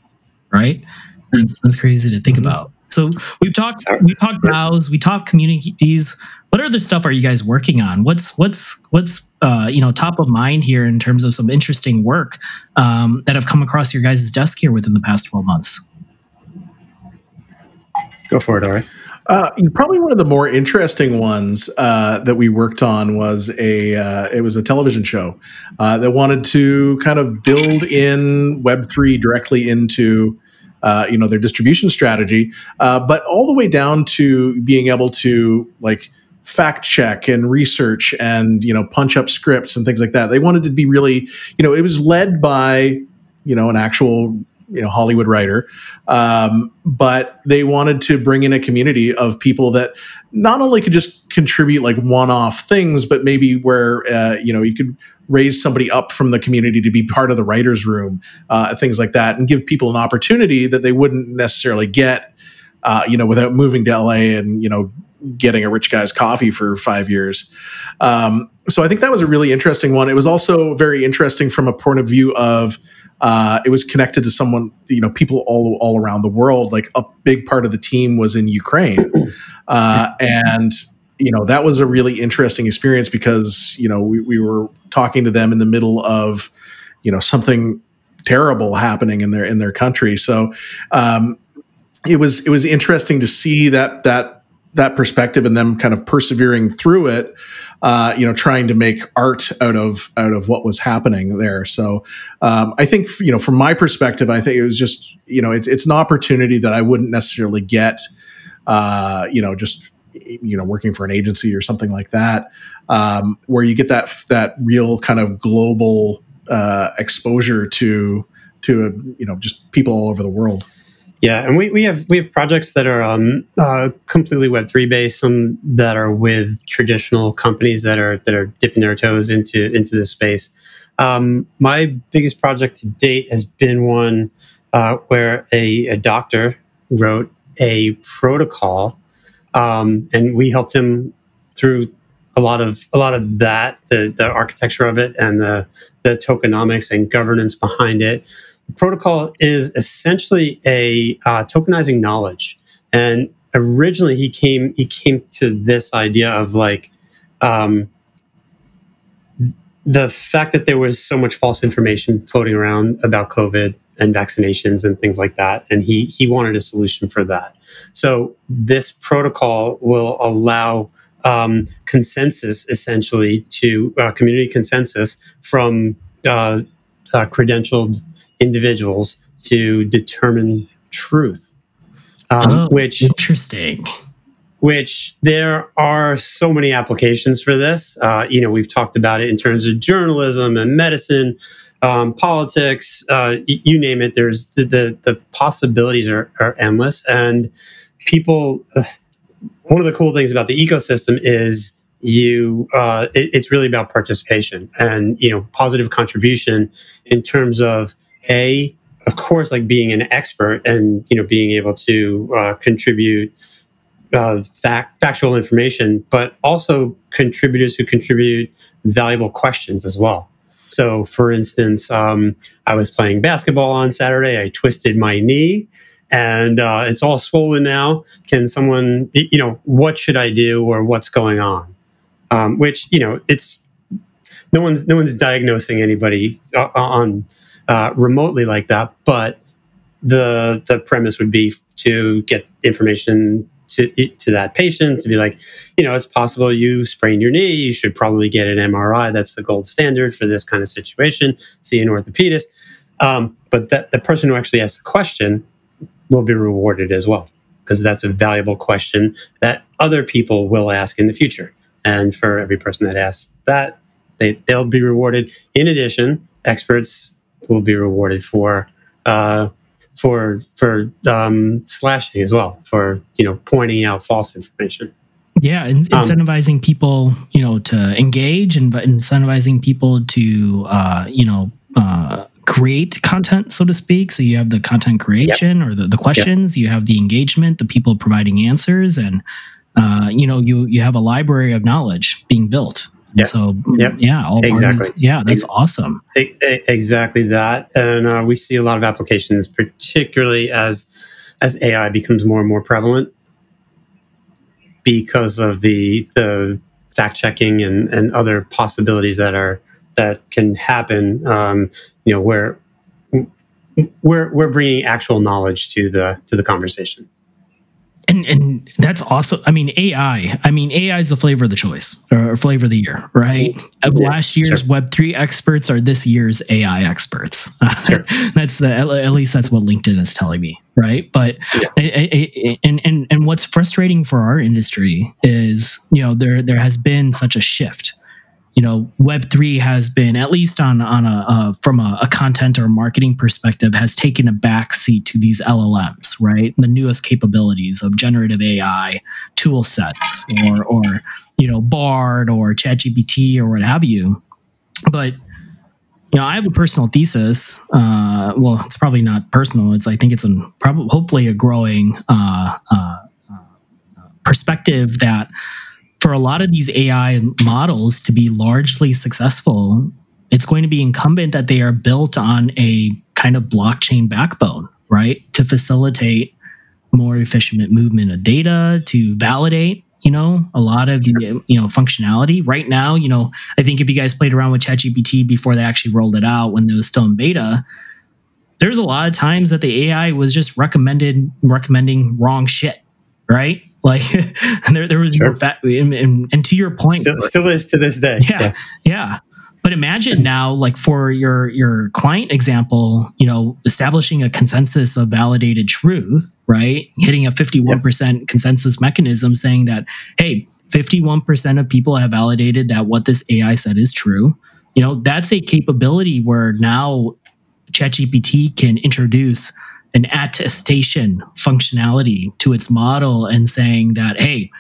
right? That's, that's crazy to think mm-hmm. about. So we've talked we talked DAOs, we talked communities. What other stuff are you guys working on? What's what's what's uh, you know top of mind here in terms of some interesting work um, that have come across your guys' desk here within the past twelve months? Go for it, Ari. Uh, probably one of the more interesting ones uh, that we worked on was a uh, it was a television show uh, that wanted to kind of build in Web three directly into uh, you know their distribution strategy, uh, but all the way down to being able to like fact check and research and you know punch up scripts and things like that. They wanted to be really you know it was led by you know an actual you know Hollywood writer, um, but they wanted to bring in a community of people that not only could just contribute like one-off things, but maybe where uh, you know you could raise somebody up from the community to be part of the writers' room, uh, things like that, and give people an opportunity that they wouldn't necessarily get, uh, you know, without moving to LA and you know getting a rich guy's coffee for five years. Um, so I think that was a really interesting one. It was also very interesting from a point of view of uh, it was connected to someone, you know, people all all around the world. Like a big part of the team was in Ukraine, uh, and you know that was a really interesting experience because you know we, we were talking to them in the middle of you know something terrible happening in their in their country. So um, it was it was interesting to see that that that perspective and them kind of persevering through it uh, you know trying to make art out of out of what was happening there so um, i think you know from my perspective i think it was just you know it's, it's an opportunity that i wouldn't necessarily get uh, you know just you know working for an agency or something like that um, where you get that that real kind of global uh, exposure to to you know just people all over the world yeah, and we, we have we have projects that are um, uh, completely Web three based, some that are with traditional companies that are that are dipping their toes into into this space. Um, my biggest project to date has been one uh, where a, a, doctor wrote a protocol, um, and we helped him through a lot of a lot of that, the the architecture of it, and the the tokenomics and governance behind it The protocol is essentially a uh, tokenizing knowledge. And originally, he came he came to this idea of like um, the fact that there was so much false information floating around about COVID and vaccinations and things like that, and he he wanted a solution for that. So this protocol will allow um, consensus, essentially, to uh, community consensus from uh, uh, credentialed individuals to determine truth. Um, oh, which interesting. Which there are so many applications for this. Uh, you know, we've talked about it in terms of journalism and medicine, um, politics, uh, y- you name it. There's the the, the possibilities are, are endless, and people. Uh, [sighs] one of the cool things about the ecosystem is you uh, it, it's really about participation and you know positive contribution in terms of a of course like being an expert and you know being able to uh, contribute uh, fact, factual information but also contributors who contribute valuable questions as well so for instance um, i was playing basketball on saturday i twisted my knee and uh, it's all swollen now can someone you know what should i do or what's going on um, which you know it's no one's no one's diagnosing anybody uh, on uh, remotely like that. But the the premise would be to get information to to that patient to be like, you know, it's possible you sprain your knee. You should probably get an MRI. That's the gold standard for this kind of situation. See an orthopedist. Um, but that the person who actually asks the question will be rewarded as well because that's a valuable question that other people will ask in the future. And for every person that asks that, they, they'll be rewarded. In addition, experts will be rewarded for uh, for for um, slashing as well for you know pointing out false information. Yeah, and um, incentivizing um, people, you know, to engage and incentivizing people to, uh, you know, uh, create content, so to speak. So you have the content creation yep. or the, the questions, yep. you have the engagement, the people providing answers, and uh, you know, you you have a library of knowledge being built. Yeah. So yep. yeah, all exactly. Parties, yeah, that's awesome. Exactly that, and uh, we see a lot of applications, particularly as as AI becomes more and more prevalent, because of the the fact checking and and other possibilities that are that can happen. Um, you know, where we're we're bringing actual knowledge to the to the conversation and and that's awesome. I mean, AI. I mean, AI is the flavor of the choice or flavor of the year, right? Mm-hmm. Yeah, Last year's sure. Web three experts are this year's AI experts. [laughs] Sure. that's the at least that's what LinkedIn is telling me, right? But yeah. and and and what's frustrating for our industry is you know there there has been such a shift you know web 3 has been at least on on a uh, from a, a, content or marketing perspective has taken a backseat to these llms right the newest capabilities of generative ai tool sets or or you know bard or chatgpt or what have you but you know, I have a personal thesis. Uh, well, it's probably not personal. It's I think it's a probably hopefully a growing uh, uh, perspective that for a lot of these AI models to be largely successful, it's going to be incumbent that they are built on a kind of blockchain backbone, right? To facilitate more efficient movement of data, to validate, you know, a lot of the, you know, functionality. Right now, you know, I think if you guys played around with ChatGPT before they actually rolled it out when it was still in beta, there's a lot of times that the AI was just recommended recommending wrong shit, right? Like [laughs] there, there was sure. fat, and, and, and, to your point, still, still is to this day. Yeah, yeah, yeah. But imagine hmm. now, like for your your client example, you know, establishing a consensus of validated truth, right? Hitting a fifty one percent consensus mechanism, saying that, hey, fifty one percent of people have validated that what this AI said is true. You know, that's a capability where now ChatGPT can introduce an attestation functionality to its model and saying that, hey,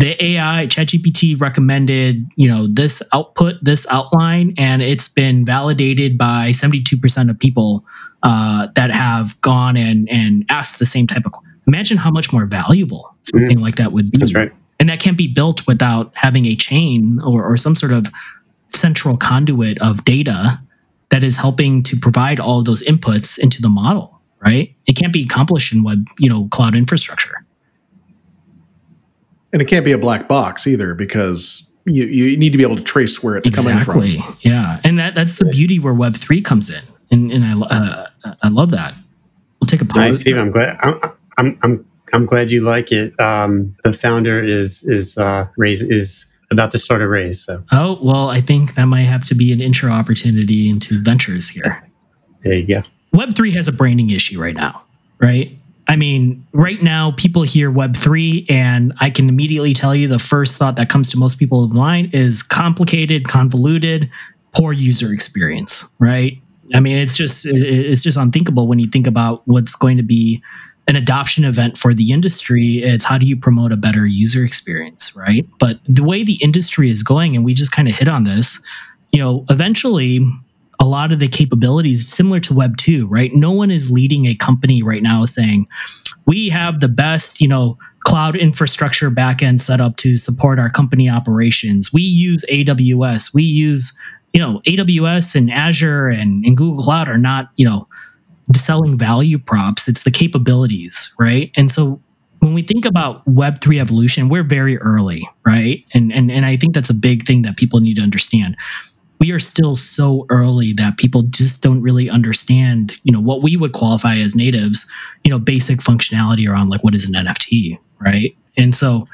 the AI ChatGPT recommended, you know, this output, this outline, and it's been validated by 72% of people uh, that have gone and and asked the same type of. Imagine how much more valuable something mm like that would be. That's right. And that can't be built without having a chain or, or some sort of central conduit of data that is helping to provide all of those inputs into the model right? It can't be accomplished in web, you know, cloud infrastructure. And it can't be a black box either because you, you need to be able to trace where it's exactly. coming from. Yeah. And that that's the beauty where web three comes in. And, and I, uh, I love that. We'll take a pause. Nice, Steve. I'm glad. I'm, I'm, I'm, I'm glad you like it. Um, the founder is, is, uh, raise, is about to start a raise. So. Oh, well, I think that might have to be an intro opportunity into ventures here. There you go. Web3 has a branding issue right now, right? I mean, right now, people hear Web3, and I can immediately tell you the first thought that comes to most people in mind is complicated, convoluted, poor user experience, right? I mean, it's just it's just unthinkable when you think about what's going to be an adoption event for the industry. It's how do you promote a better user experience, right? But the way the industry is going, and we just kind of hit on this, you know, eventually a lot of the capabilities similar to web 2 right? No one is leading a company right now saying we have the best you know cloud infrastructure backend set up to support our company operations. We use aws we use you know aws and azure and, and google cloud are not you know selling value props. It's the capabilities right? And so when we think about web3 evolution we're very early right? And and and i think that's a big thing that people need to understand we are still so early that people just don't really understand, you know, what we would qualify as natives, you know, basic functionality around like what is an NFT, right? And so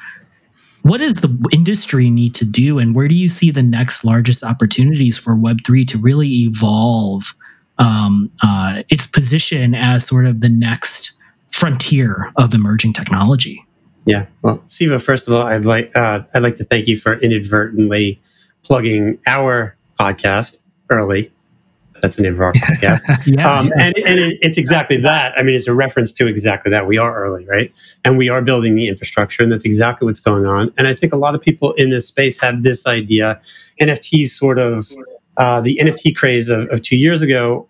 what does the industry need to do and where do you see the next largest opportunities for web3 to really evolve um, uh, its position as sort of the next frontier of emerging technology yeah well siva first of all i'd like uh, i'd like to thank you for inadvertently plugging our podcast early. That's the name of our podcast. [laughs] yeah, um, yeah. And, and it, it's exactly that. I mean, it's a reference to exactly that. We are early, right? And we are building the infrastructure, and that's exactly what's going on. And I think a lot of people in this space have this idea. NFTs sort of, uh, the NFT craze of, of two years ago,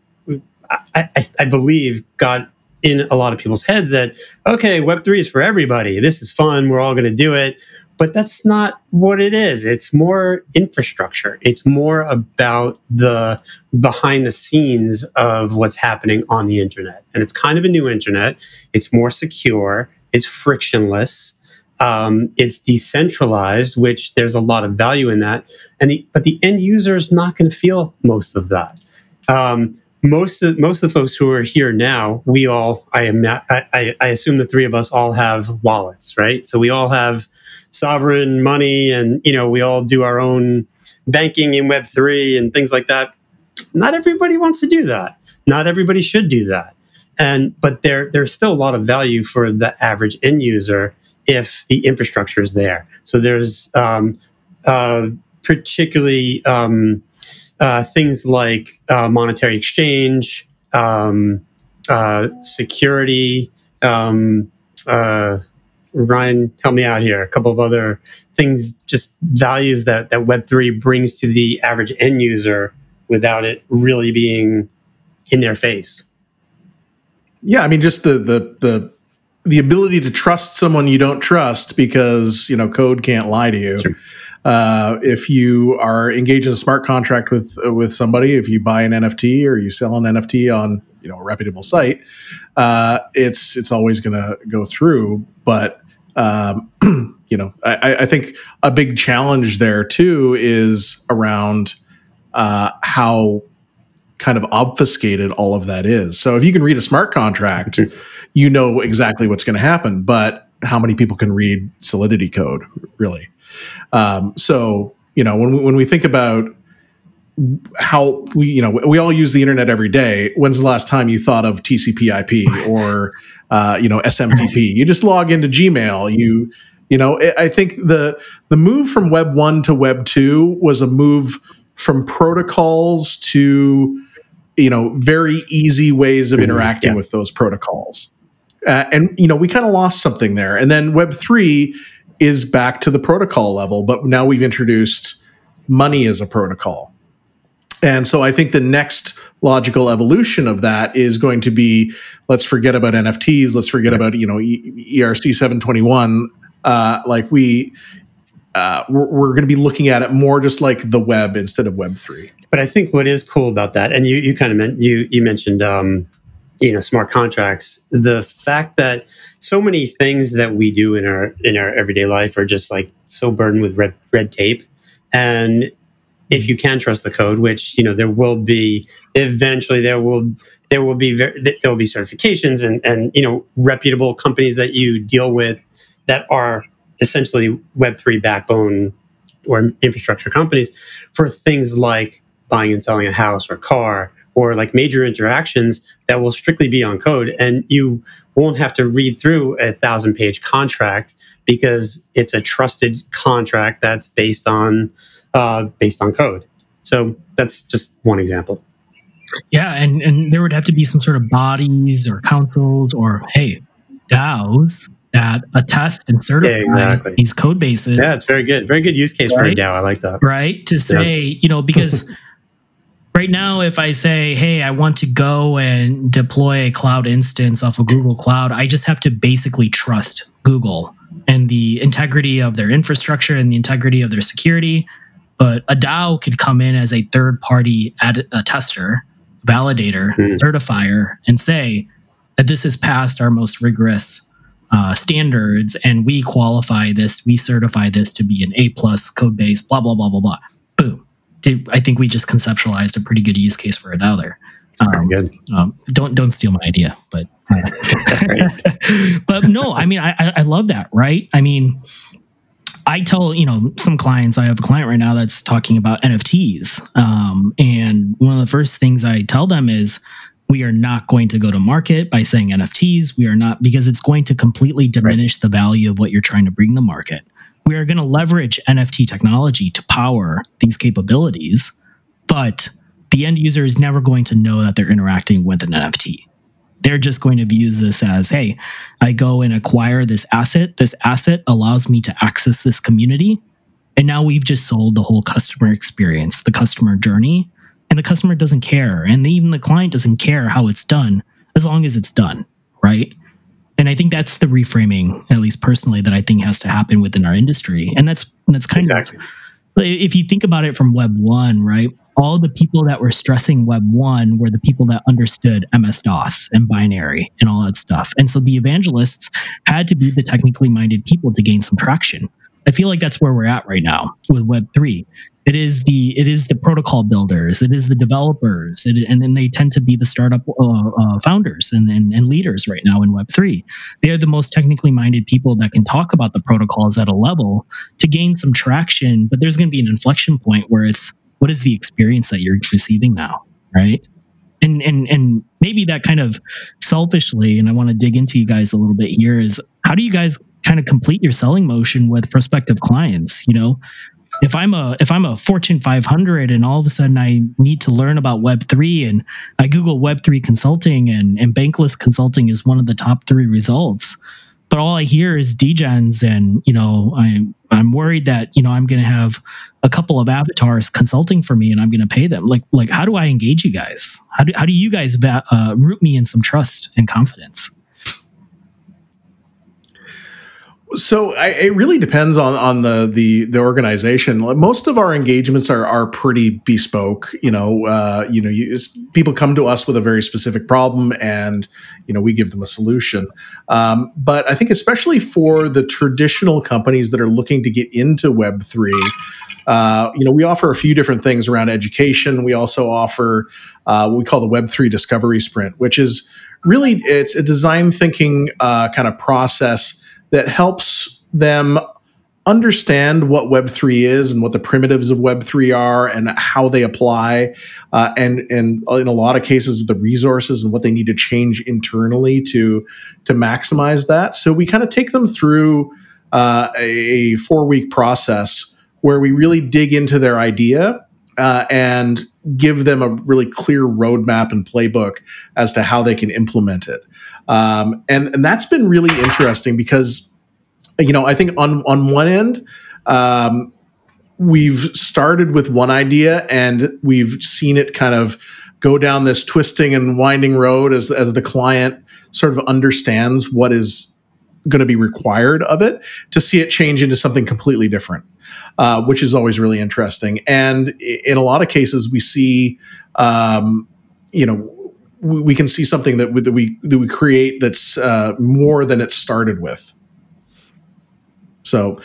I, I, I believe got in a lot of people's heads that okay web3 is for everybody this is fun we're all going to do it but that's not what it is. It's more infrastructure. It's more about the behind the scenes of what's happening on the internet. And it's kind of a new internet. It's more secure. It's frictionless. Um, it's decentralized, which there's a lot of value in that. And the, but the end user is not going to feel most of that. Um, most of most of the folks who are here now, we all I am I, I assume the three of us all have wallets, right? So we all have sovereign money and you know we all do our own banking in web3 and things like that. Not everybody wants to do that. Not everybody should do that. And but there there's still a lot of value for the average end user if the infrastructure is there. So there's um, uh, particularly um, uh, things like uh, monetary exchange um, uh, security um, uh, Ryan, help me out here. A couple of other things, just values that that Web3 brings to the average end user without it really being in their face. Yeah, I mean, just the the the the ability to trust someone you don't trust because you know code can't lie to you. Sure. Uh, if you are engaged in a smart contract with with somebody, if you buy an NFT or you sell an NFT on you know a reputable site, uh, it's it's always going to go through. But um, [clears throat] you know, I, I, think a big challenge there too is around uh, how kind of obfuscated all of that is. So if you can read a smart contract, you know exactly what's going to happen. But how many people can read Solidity code, really? Um, so you know, when we, when we think about how we you know we all use the internet every day. When's the last time you thought of tcp/ip [laughs] or uh, you know smtp you just log into gmail. You you know i think the the move from web 1 to web 2 was a move from protocols to you know very easy ways of interacting yeah. with those protocols. Uh, and you know we kind of lost something there. And then web 3 is back to the protocol level but now we've introduced money as a protocol and so I think the next logical evolution of that is going to be let's forget about NFTs, let's forget about you know ERC 721. Uh, like we uh, we're, we're going to be looking at it more just like the web instead of Web three. But I think what is cool about that, and you you kind of meant you you mentioned um, you know smart contracts, the fact that so many things that we do in our in our everyday life are just like so burdened with red red tape, and if you can trust the code, which you know there will be eventually there will there will be there will be certifications and and you know reputable companies that you deal with that are essentially Web three backbone or infrastructure companies for things like buying and selling a house or a car or like major interactions that will strictly be on code and you won't have to read through a thousand page contract because it's a trusted contract that's based on uh, based on code. So that's just one example. Yeah, and, and there would have to be some sort of bodies or councils or hey, DAOs that attest and certify yeah, exactly. these code bases. Yeah, it's very good. Very good use case right? for a DAO. I like that. Right? To say, yeah. you know, because [laughs] right now, if I say, hey, I want to go and deploy a cloud instance off of Google Cloud, I just have to basically trust Google and the integrity of their infrastructure and the integrity of their security but a DAO could come in as a third party ad- a tester, validator, mm. certifier, and say that this has passed our most rigorous uh, standards and we qualify this, we certify this to be an A plus code base, blah, blah, blah, blah, blah. Boom. I think we just conceptualized a pretty good use case for a DAO there. Um, good. Um, don't don't steal my idea, but [laughs] [laughs] but no, I mean I I love that, right? I mean, I tell you know some clients. I have a client right now that's talking about NFTs, um, and one of the first things I tell them is we are not going to go to market by saying NFTs. We are not because it's going to completely diminish right. the value of what you're trying to bring to market. We are going to leverage NFT technology to power these capabilities, but the end user is never going to know that they're interacting with an NFT they're just going to view this as hey i go and acquire this asset. This asset allows me to access this community. And now we've just sold the whole customer experience the customer journey. And the customer doesn't care. And even the client doesn't care how it's done as long as it's done right? And i think that's the reframing at least personally that i think has to happen within our industry. And that's that's kind exactly. of if you think about it from web 1 right all the people that were stressing Web 1 were the people that understood MS DOS and binary and all that stuff. And so the evangelists had to be the technically minded people to gain some traction. I feel like that's where we're at right now with Web 3. It is the it is the protocol builders, it is the developers, it, and then they tend to be the startup uh, uh, founders and, and, and leaders right now in Web 3. They are the most technically minded people that can talk about the protocols at a level to gain some traction, but there's going to be an inflection point where it's what is the experience that you're receiving now right? And and and maybe that kind of selfishly and i want to dig into you guys a little bit here is how do you guys kind of complete your selling motion with prospective clients? You know if i'm a if i'm a fortune 500 and all of a sudden i need to learn about web3 and i google web3 consulting and and bankless consulting is one of the top three results but all I hear is degens, and you know, I'm I'm worried that you know I'm going to have a couple of avatars consulting for me, and I'm going to pay them. Like like how do I engage you guys? How do how do you guys uh, root me in some trust and confidence? So I, it really depends on on the the the organization. Most of our engagements are are pretty bespoke. You know, uh, you know, you, people come to us with a very specific problem, and you know, we give them a solution. Um, but I think especially for the traditional companies that are looking to get into Web three. Uh, you know, we offer a few different things around education. We also offer uh, what we call the Web3 Discovery Sprint, which is really it's a design thinking uh, kind of process that helps them understand what web3 is and what the primitives of web3 are and how they apply uh, and and in a lot of cases the resources and what they need to change internally to to maximize that. So we kind of take them through uh, a four week process where we really dig into their idea uh, and give them a really clear roadmap and playbook as to how they can implement it. Um, and, and that's been really interesting because, you know, I think on, on one end, um, we've started with one idea and we've seen it kind of go down this twisting and winding road as, as the client sort of understands what is going to be required of it to see it change into something completely different, uh, which is always really interesting. And in a lot of cases, we see, um, you know, we, we, can see something that we, that we that we create that's uh, more than it started with. So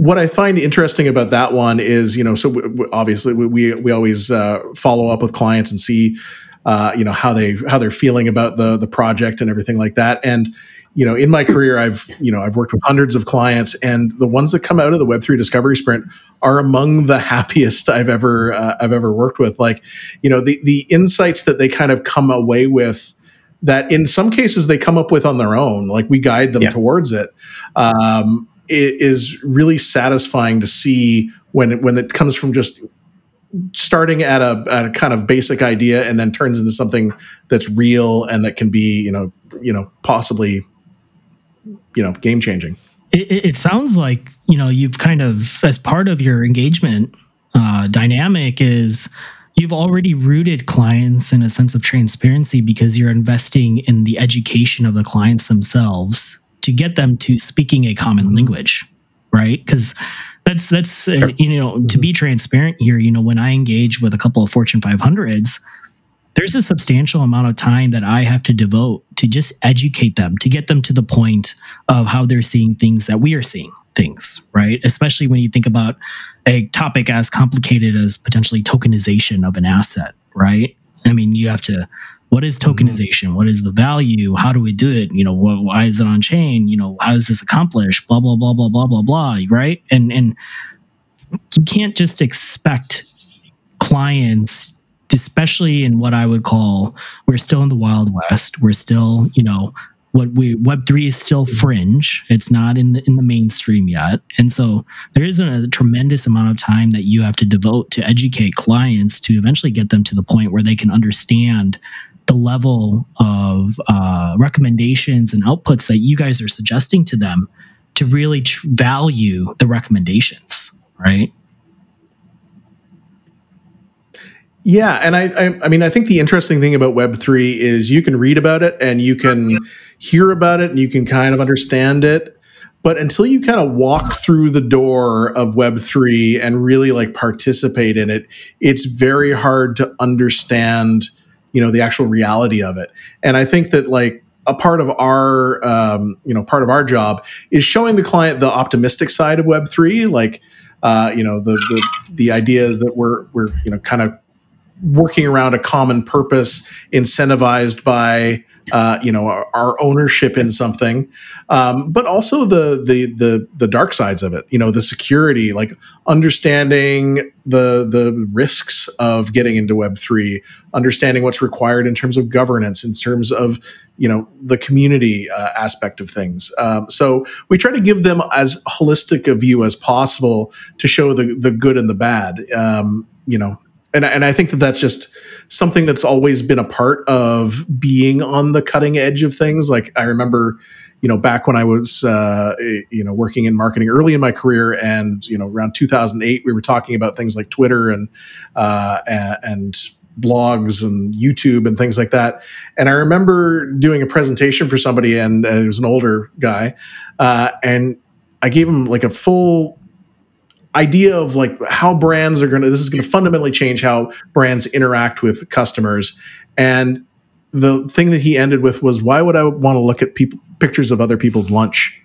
what I find interesting about that one is, you know, so obviously we we always uh, follow up with clients and see, uh, you know, how they how they're feeling about the the project and everything like that. And you know, in my career, I've you know I've worked with hundreds of clients, and the ones that come out of the Web three Discovery Sprint are among the [laughs] happiest I've ever uh, I've ever worked with. Like, you know, the the insights that they kind of come away with that in some cases they come up with on their own. Like we guide them yeah. towards it. Um, it is really satisfying to see when it, when it comes from just starting at a, at a kind of basic idea and then turns into something that's real and that can be you know you know possibly you know game changing. It, it, sounds like you know you've kind of as part of your engagement uh, dynamic is you've already rooted clients in a sense of transparency because you're investing in the education of the clients themselves to get them to speaking a common mm-hmm. language right because that's that's sure. uh, you know to be transparent here you know when i engage with a couple of fortune 500s there's a substantial amount of time that I have to devote to just educate them, to get them to the point of how they're seeing things that we are seeing things, right? Especially when you think about a topic as complicated as potentially tokenization of an asset, right? I mean, you have to what is mm-hmm. tokenization? What is the value? How do we do it? You know, wh- why is it on chain? You know, how is this accomplished? Blah blah blah blah blah blah blah. Right? And and you can't just expect clients especially in what I would call we're still in the Wild West. We're still, you know, what we Web three is still fringe. It's not in the in the mainstream yet, and so there is a, a tremendous amount of time that you have to devote to educate clients to eventually get them to the point where they can understand the level of uh, recommendations and outputs that you guys are suggesting to them to really tr- value the recommendations, right? Yeah, and I, I, I mean I think the interesting thing about Web three is you can read about it and you can hear about it and you can kind of understand it, but until you kind of walk through the door of Web three and really like participate in it, it's very hard to understand, you know, the actual reality of it. And I think that like a part of our um, you know part of our job is showing the client the optimistic side of Web three, like uh, you know the the the idea that we're we're you know kind of working around a common purpose, incentivized by uh, you know our, our, ownership in something, um, but also the, the the the dark sides of it. You know, the security, like understanding the the risks of getting into Web three, understanding what's required in terms of governance, in terms of you know the community uh, aspect of things. Um, so we try to give them as holistic a view as possible to show the the good and the bad. Um, you know, and and I think that that's just something that's always been a part of being on the cutting edge of things. Like I remember, you know, back when I was uh, you know working in marketing early in my career, and you know around 2008, we were talking about things like Twitter and uh, and blogs and YouTube and things like that. And I remember doing a presentation for somebody, and, and it was an older guy, uh, and I gave him like a full idea of like how brands are going to this is going to fundamentally change how brands interact with customers. And the thing that he ended with was why would i want to look at people pictures of other people's lunch?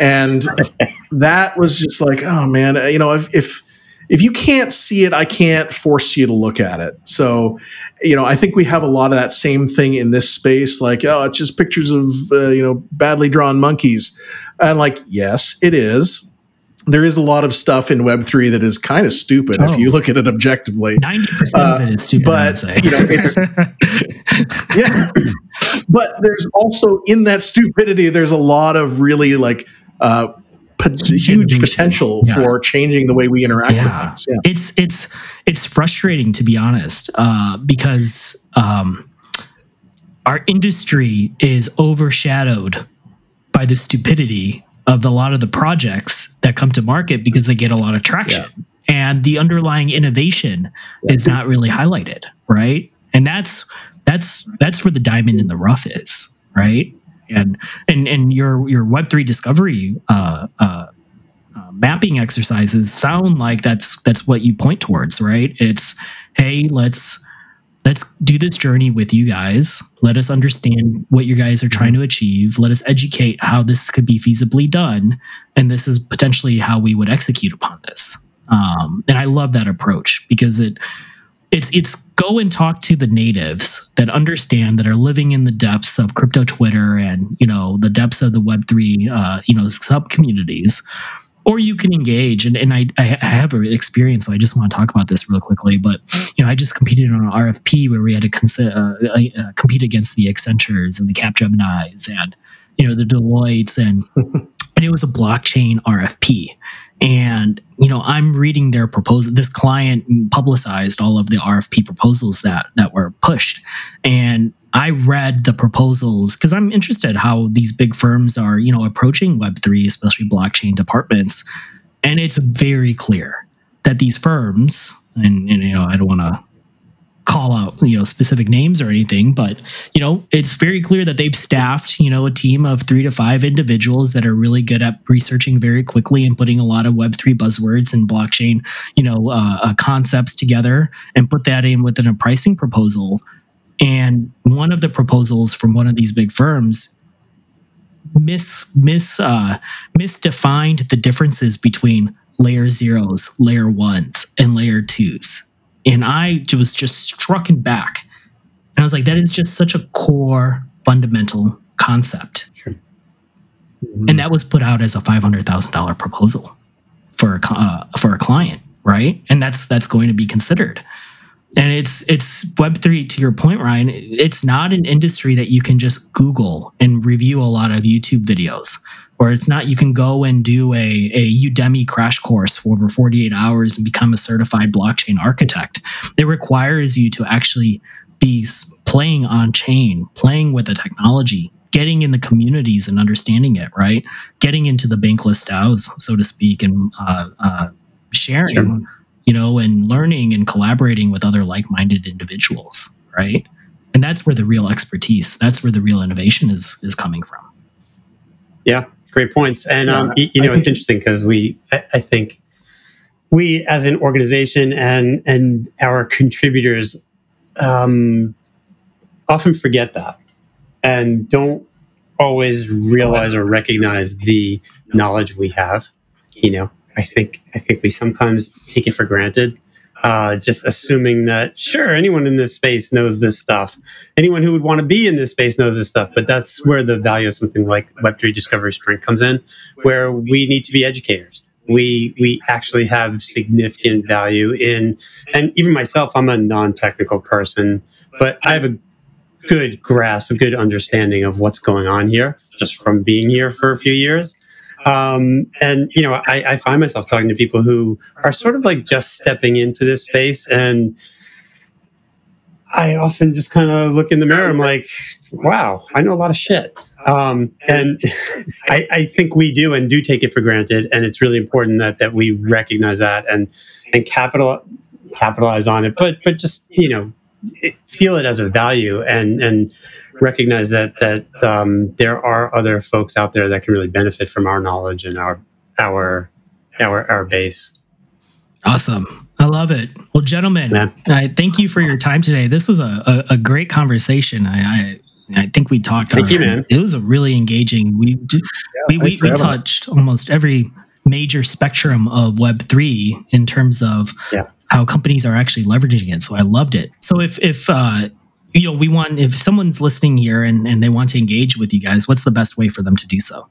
And [laughs] that was just like oh man you know if if if you can't see it i can't force you to look at it. So you know i think we have a lot of that same thing in this space like oh it's just pictures of uh, you know badly drawn monkeys. And like yes it is there is a lot of stuff in Web three that is kind of stupid oh. if you look at it objectively. Ninety percent uh, of it is stupid. But you know, it's [laughs] yeah. But there's also in that stupidity, there's a lot of really like uh, huge potential yeah. for changing the way we interact yeah. with things. Yeah. It's it's it's frustrating to be honest, uh, because um, our industry is overshadowed by the stupidity of a lot of the projects that come to market because they get a lot of traction yeah. and the underlying innovation yeah. is not really highlighted right and that's that's that's where the diamond in the rough is right and and and your your web3 discovery uh, uh, uh, mapping exercises sound like that's that's what you point towards right it's hey let's let's do this journey with you guys. Let us understand what you guys are trying to achieve. Let us educate how this could be feasibly done. And this is potentially how we would execute upon this. Um, and I love that approach because it it's it's go and talk to the natives that understand that are living in the depths of crypto Twitter and you know the depths of the Web three uh, you know sub communities or you can engage. And, and I, I have an experience, so I just want to talk about this real quickly. But you know, I just competed on an RFP where we had to cons- uh, uh, compete against the Accentures and the Capgeminis and you know the Deloittes and [laughs] and it was a blockchain RFP. And you know, I'm reading their proposal. This client publicized all of the RFP proposals that that were pushed, and I read the proposals because I'm interested how these big firms are, you know, approaching Web3, especially blockchain departments. And it's very clear that these firms, and, and you know, I don't want to call out you know specific names or anything but you know it's very clear that they've staffed you know a team of three to five individuals that are really good at researching very quickly and putting a lot of web3 buzzwords and blockchain you know uh, uh, concepts together and put that in within a pricing proposal and one of the proposals from one of these big firms mis mis uh, misdefined the differences between layer zeros, layer ones, and layer twos. And I was just struck back. And I was like, that is just such a core fundamental concept. Sure. Mm-hmm. And that was put out as a five hundred thousand dollar proposal for a uh, for a client, right? And that's that's going to be considered and it's it's web3 to your point ryan it's not an industry that you can just google and review a lot of youtube videos or it's not you can go and do a, a udemy crash course for over 48 hours and become a certified blockchain architect. It requires you to actually be playing on chain playing with the technology getting in the communities and understanding it right? Getting into the bankless DAOs, so to speak and uh, uh, sharing sure you know, and learning and collaborating with other like minded individuals, right? And that's where the real expertise, that's where the real innovation is is coming from. Yeah, great points. And um, you, you know, it's interesting because we, I, I think, we as an organization and and our contributors um, often forget that and don't always realize or recognize the knowledge we have. You know, I think I think we sometimes take it for granted. Uh, just assuming that sure anyone in this space knows this stuff anyone who would want to be in this space knows this stuff but that's where the value of something like web3 discovery sprint comes in where we need to be educators we we actually have significant value in and even myself i'm a non-technical person but i have a good grasp a good understanding of what's going on here just from being here for a few years um, and you know, I, I find myself talking to people who are sort of like just stepping into this space, and I often just kind of look in the mirror. I'm like, wow, I know a lot of shit. Um, and [laughs] I, I, think we do and do take it for granted, and it's really important that that we recognize that and and capital capitalize on it. But but just you know, feel it as a value and and recognize that that um, there are other folks out there that can really benefit from our knowledge and our our our our base. Awesome. I love it. Well, gentlemen, Yeah. I thank you for your time today. This was a, a, a great conversation. I, I I think we talked. Thank on- you, man. It was a really engaging. We d- we, we, we touched almost every major spectrum of Web three in terms of Yeah. how companies are actually leveraging it. So I loved it. So if if uh, you know we want if someone's listening here and, and they want to engage with you guys, what's the best way for them to do so?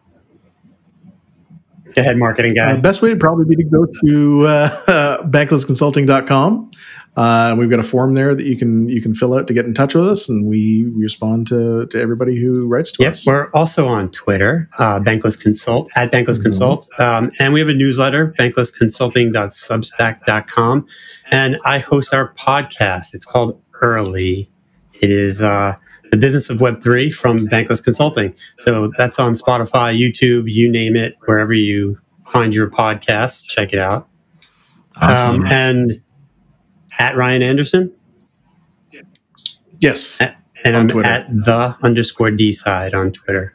Go ahead, marketing guy. Uh, best way would probably be to go to uh, [laughs] banklessconsulting.com. Uh, we've got a form there that you can you can fill out to get in touch with us, and we respond to, to everybody who writes to Yep, us. we're also on Twitter, uh, Bankless Consult at Bankless Mhm. Consult, um, and we have a newsletter, banklessconsulting.substack.com, and I host our podcast. It's called Early. It is uh, the business of Web three from Bankless Consulting. So that's on Spotify, YouTube, you name it, wherever you find your podcast. Check it out. Awesome. Um, and at Ryan Anderson, yes, and On I'm Twitter. at the underscore DSide on Twitter.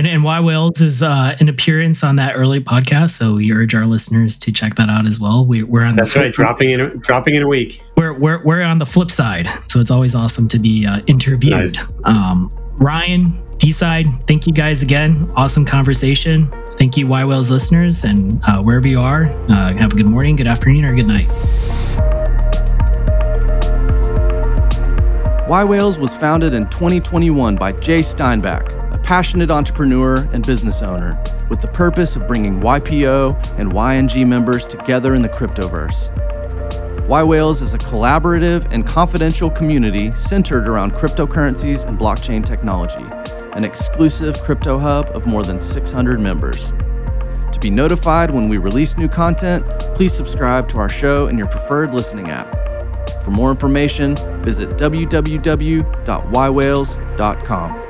And and yWhales is uh, an appearance on that early podcast, so we urge our listeners to check that out as well. We, we're on That's the right, dropping in dropping in a week. We're, we're we're on the flip side, so it's always awesome to be uh, interviewed. Nice. Um, Ryan, DSide, thank you guys again. Awesome conversation. Thank you, yWhales listeners, and uh, wherever you are, uh, have a good morning, good afternoon, or good night. yWhales was founded in 2021 by Jay Steinbach, a passionate entrepreneur and business owner, with the purpose of bringing YPO and YNG members together in the cryptoverse. yWhales is a collaborative and confidential community centered around cryptocurrencies and blockchain technology, an exclusive crypto hub of more than 600 members. To be notified when we release new content, please subscribe to our show in your preferred listening app. For more information, visit www.ywhales.com.